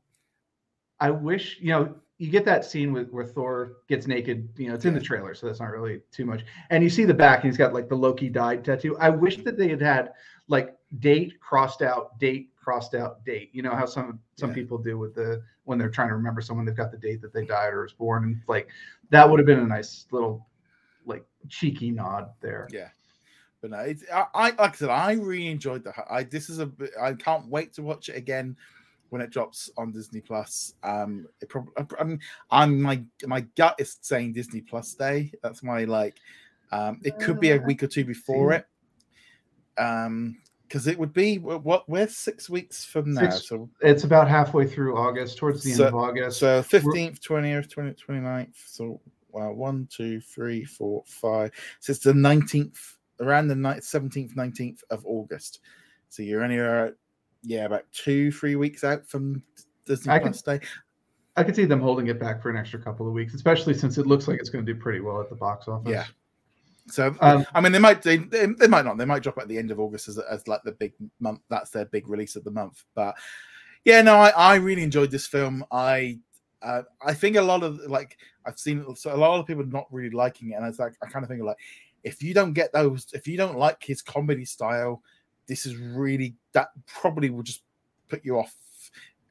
I wish you know you get that scene with where Thor gets naked. You know, it's in the trailer, so that's not really too much. And you see the back, and he's got like the Loki died tattoo. I wish that they had had like date crossed out, date crossed out, date. You know how some some Yeah. people do with the when they're trying to remember someone, they've got the date that they died or was born, and like that would have been a nice little like cheeky nod there. Yeah. But no, it's, I, I like I said, I really enjoyed the. I this is a I can't wait to watch it again when it drops on Disney Plus. Um, it probably. I'm, I'm my my gut is saying Disney Plus Day. That's my like. Um, it could be a Uh, week or two before it. Um, because it would be what we're six weeks from now. Six- So It's about halfway through August, towards the end of August. so 15th, 20th, 20, 29th. So wow, one, two, three, four, five. So it's the 19th, around the ni- 17th, 19th of August. So you're only, uh, yeah, about two, three weeks out from Disney I can- Plus Day. I could see them holding it back for an extra couple of weeks, especially since it looks like it's going to do pretty well at the box office. Yeah. So Um, I mean, they might they, they, might not. They might drop at the end of August as, as like the big month. That's their big release of the month. But yeah, no, I, I really enjoyed this film. I uh, I think a lot of like I've seen so a lot of people not really liking it, and it's like I kind of think of like if you don't get those, if you don't like his comedy style, this is really that probably will just put you off.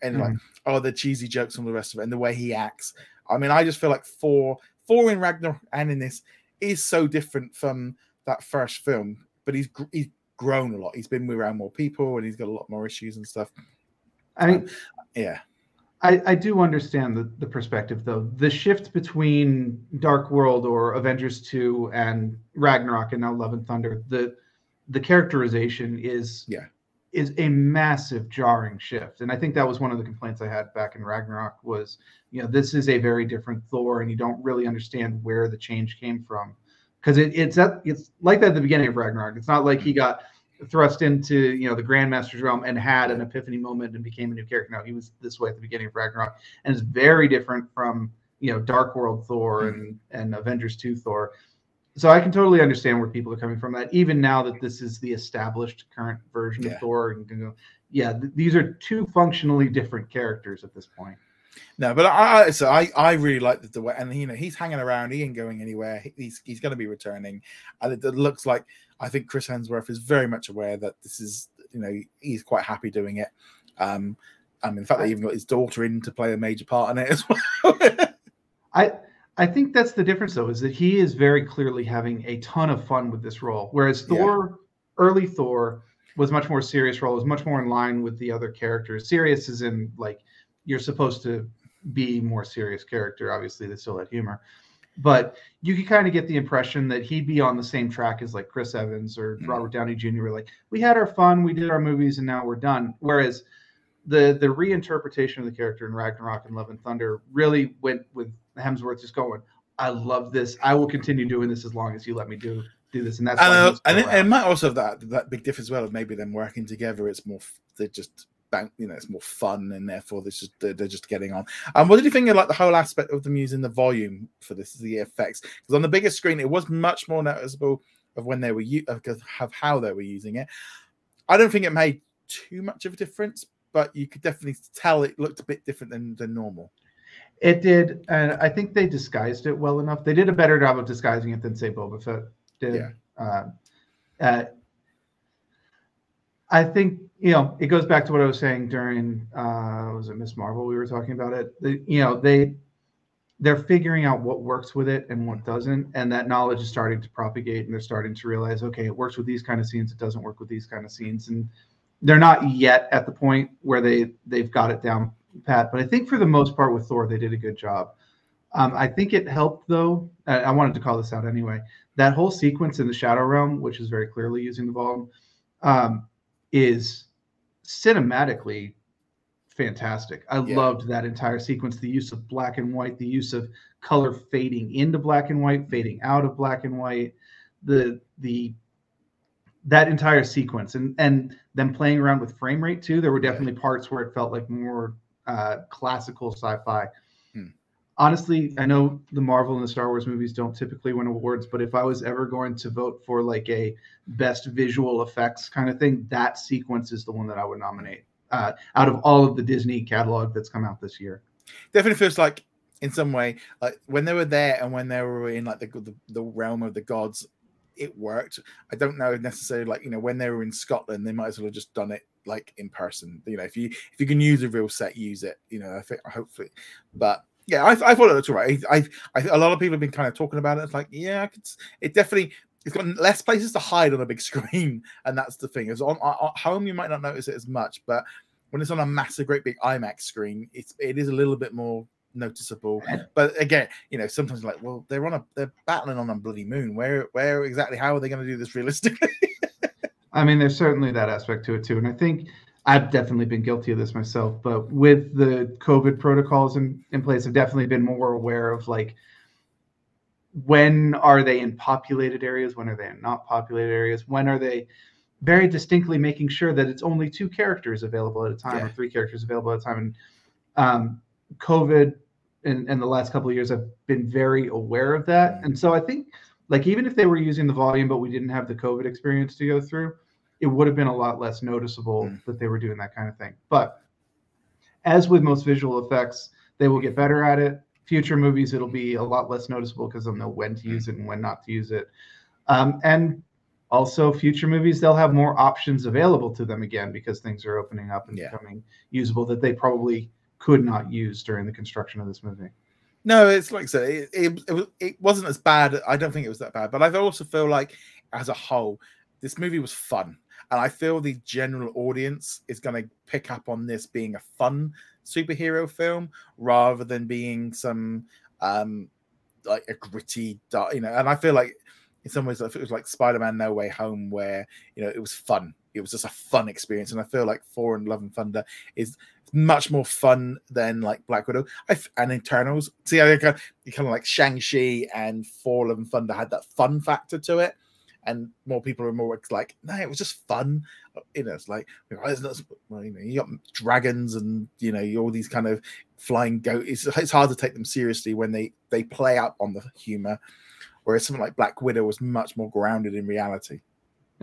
And like oh, the cheesy jokes and the rest of it, and the way he acts. I mean, I just feel like Thor Thor in Ragnar and in this is so different from that first film, but he's gr- he's grown a lot. He's been around more people, and he's got a lot more issues and stuff. I mean, um, Yeah, I, I do understand the, the perspective though. The shift between Dark World or Avengers 2 and Ragnarok and now Love and Thunder, the the characterization is Yeah. Is a massive jarring shift. And I think that was one of the complaints I had back in Ragnarok was, you know, this is a very different Thor and you don't really understand where the change came from. Because it, it's at, it's like that at the beginning of Ragnarok. It's not like he mm-hmm. got thrust into you know the Grandmaster's realm and had an epiphany moment and became a new character. No, he was this way at the beginning of Ragnarok, and it's very different from you know Dark World Thor mm-hmm. and and Avengers Two Thor. So I can totally understand where people are coming from. That even now that this is the established current version Yeah. of Thor, and yeah, th- these are two functionally different characters at this point. no, but I I- so I I really like the, the way, and you know he's hanging around. He ain't going anywhere. He- He's he's going to be returning, and it, it looks like I think Chris Hemsworth is very much aware that this is you know he's quite happy doing it. Um, I mean, in fact, that he even got his daughter in to play a major part in it as well. I I think that's the difference though, is that he is very clearly having a ton of fun with this role. Whereas Yeah. Thor, early Thor, was much more serious role, was much more in line with the other characters. Serious is in like you're supposed to be more serious character. Obviously, they still had humor. But you could kind of get the impression that he'd be on the same track as like Chris Evans or Mhm. Robert Downey Jr. Like we had our fun, we did our movies, and now we're done. Whereas the the reinterpretation of the character in Ragnarok and Love and Thunder really went with Hemsworth just going, I love this. I will continue doing this as long as you let me do do this. And that's and, uh, and, it, it might also have that that big difference as well of maybe them working together. It's more they're just bank, you know, it's more fun, and therefore this just they're, they're just getting on. Um, what did you think of like the whole aspect of them using the volume for this, the effects? Because on the bigger screen, it was much more noticeable of when they were u- of of how they were using it. I don't think it made too much of a difference, but you could definitely tell it looked a bit different than than normal. It did, and I think they disguised it well enough. They did a better job of disguising it than say Boba Fett did. Yeah. Uh, uh, I think you know it goes back to what I was saying during uh, was it Miss Marvel? We were talking about it. The, you know they they're figuring out what works with it and what doesn't, and that knowledge is starting to propagate, and they're starting to realize, okay, it works with these kind of scenes, it doesn't work with these kind of scenes, and they're not yet at the point where they they've got it down pat. But I think for the most part with Thor, they did a good job. Um, I think it helped though. I, I wanted to call this out anyway. That whole sequence in the Shadow Realm, which is very clearly using the volume, um, is cinematically fantastic. I Yeah. loved that entire sequence. The use of black and white, the use of color fading into black and white, fading out of black and white, the the that entire sequence and and them playing around with frame rate too. There were Yeah. definitely parts where it felt like more uh, classical sci-fi. Hmm. Honestly, I know the Marvel and the Star Wars movies don't typically win awards, but if I was ever going to vote for like a best visual effects kind of thing, that sequence is the one that I would nominate uh, out of all of the Disney catalog that's come out this year. definitely feels like in some way like when they were there and when they were in like the the, the realm of the gods it worked. I don't know necessarily like you know when they were in scotland they might as well have just done it like in person. You know if you if you can use a real set use it you know i think hopefully. But yeah i, I thought it looked all right I, I a lot of people have been kind of talking about it. It's like yeah it definitely it's got less places to hide on a big screen and that's the thing. Is on, on home you might not notice it as much but when it's on a massive great big imax screen it's it is a little bit more noticeable but again you know sometimes like well they're on a they're battling on a bloody moon where where exactly how are they going to do this realistically I mean, there's certainly that aspect to it too, and I think I've definitely been guilty of this myself. But with the COVID protocols in, in place, I've definitely been more aware of like when are they in populated areas, when are they in not populated areas, when are they very distinctly making sure that it's only two characters available at a time Yeah. or three characters available at a time. And um, COVID in, in the last couple of years, I've been very aware of that, and so I think like even if they were using the volume but we didn't have the covid experience to go through it would have been a lot less noticeable Mm. that they were doing that kind of thing. But as with most visual effects they will get better at it. Future movies it'll be a lot less noticeable because they'll know when to use it and when not to use it. Um, and also future movies they'll have more options available to them again because things are opening up and Yeah. becoming usable that they probably could not use during the construction of this movie. No it's like I said it, it, it, was- it wasn't as bad i don't think it was that bad but i also feel like as a whole this movie was fun and i feel the general audience is going to pick up on this being a fun superhero film rather than being some um like a gritty dark you know and i feel like in some ways it was like spider-man no way home where you know it was fun it was just a fun experience and i feel like Thor and love and thunder is much more fun than like black widow and Eternals. See, I kind of, kind of like Shang Chi and Fall and Thunder had that fun factor to it, and more people are more like, no, it was just fun. Uh, you know, it's like well, you know, you got dragons and you know all these kind of flying goat. It's, it's hard to take them seriously when they they play up on the humor, whereas something like Black Widow was much more grounded in reality.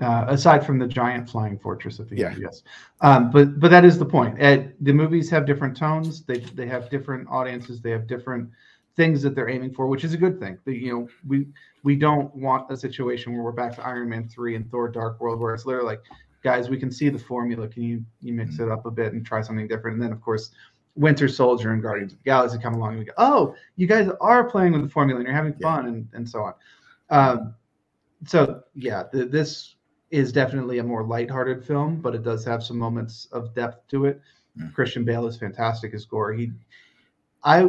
Uh, aside from the giant flying fortress at the Yeah. end, yes. Um, but but that is the point. Uh, the movies have different tones. They they have different audiences. They have different things that they're aiming for, which is a good thing. The- you know, we we don't want a situation where we're back to Iron Man three and Thor: Dark World, where it's literally like guys, we can see the formula. Can you you mix it up a bit and try something different? And then of course, Winter Soldier and Guardians of the Galaxy come along and we go, oh, you guys are playing with the formula and you're having Yeah. fun and and so on. Um, so yeah, th- this is definitely a more lighthearted film, but it does have some moments of depth to it. Mm. Christian Bale is fantastic as Gorr. He, I,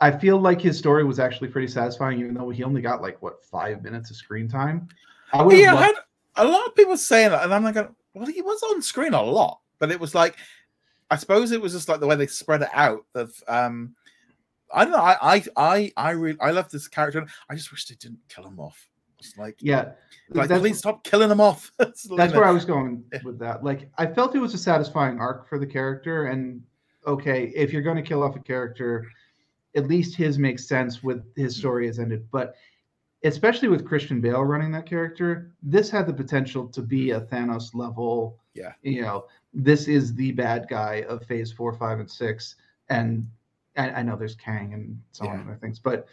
I feel like his story was actually pretty satisfying, even though he only got like what five minutes of screen time. I yeah, I loved, had a lot of people saying that, and I'm like, well, he was on screen a lot, but it was like, I suppose it was just like the way they spread it out. That um, I don't know. I I I I really I love this character. I just wish they didn't kill him off. It's like, yeah, like please stop killing them off. That's where I was going with that. Like, I felt it was a satisfying arc for the character, and okay, if you're going to kill off a character, at least his makes sense with his story has ended. But especially with Christian Bale running that character, this had the potential to be a Thanos level. Yeah. You know, this is the bad guy of Phase Four, Five, and Six, and I, I know there's Kang and so on Yeah. and other things, but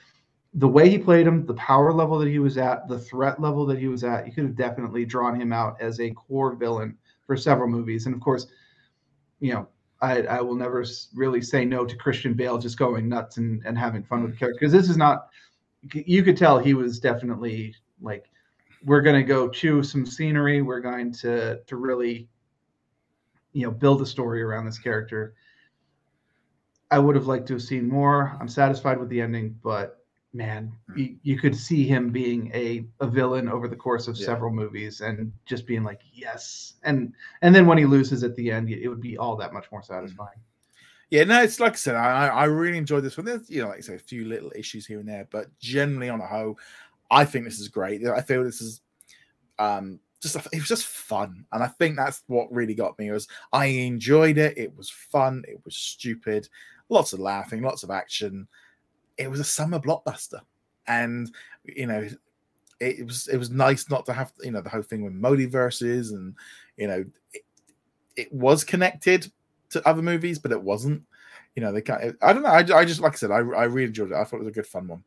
the way he played him, the power level that he was at, the threat level that he was at, you could have definitely drawn him out as a core villain for several movies. And of course, you know, I, I will never really say no to Christian Bale just going nuts and, and having fun with the character because this is not. You could tell he was definitely like, we're going to go chew some scenery. We're going to to really, you know, build a story around this character. I would have liked to have seen more. I'm satisfied with the ending, but man, Hmm. you, you could see him being a, a villain over the course of Yeah. several movies and just being like, yes. And and then when he loses at the end, it would be all that much more satisfying. Yeah, no, it's like I said, I, I really enjoyed this one. There's, you know, like I say, a few little issues here and there, but generally on a whole, I think this is great. I feel this is um just it was just fun, and I think that's what really got me. Was I enjoyed it? It was fun. It was stupid. Lots of laughing, lots of action. It was a summer blockbuster, and you know, it was it was nice not to have you know the whole thing with Modi multiverses, and you know, it, it was connected to other movies, but it wasn't. You know, they can't. I don't know. I, I just like I said, I, I really enjoyed it. I thought it was a good fun one.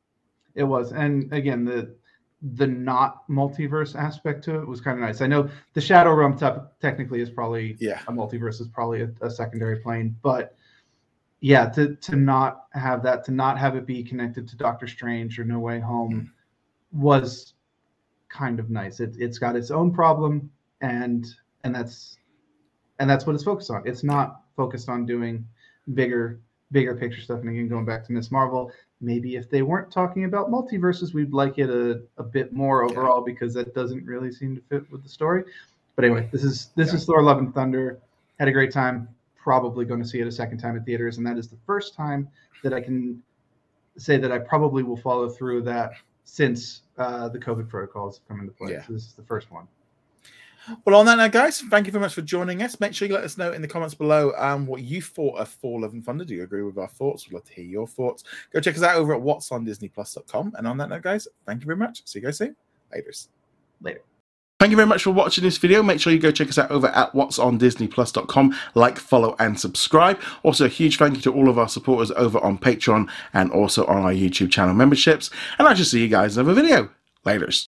It was, and again, the the not multiverse aspect to it was kind of nice. I know the Shadow Realm te- technically is probably Yeah, a multiverse is probably a, a secondary plane, but yeah, to to not have that, to not have it be connected to Doctor Strange or No Way Home, mm. was kind of nice. It, it's got its own problem, and and that's and that's what it's focused on. It's not focused on doing bigger bigger picture stuff. And again, going back to Miss Marvel, maybe if they weren't talking about multiverses, we'd like it a, a bit more overall because that doesn't really seem to fit with the story. But anyway, this is this Yeah. is Thor: Love and Thunder. Had a great time. Probably going to see it a second time at theaters, and that is the first time that I can say that I probably will follow through that since uh, the COVID protocols have come into place. Yeah. This is the first one. Well, on that note, guys, thank you very much for joining us. Make sure you let us know in the comments below um, what you thought of Thor Love and Thunder. Do you agree with our thoughts? We'd love to hear your thoughts. Go check us out over at what's on disneyplus.com. And on that note, guys, thank you very much. See you guys soon. Later. Later. Thank you very much for watching this video. Make sure you go check us out over at what's on disneyplus.com. Like, follow, and subscribe. Also, a huge thank you to all of our supporters over on Patreon and also on our YouTube channel memberships. And I shall see you guys in another video. Laters.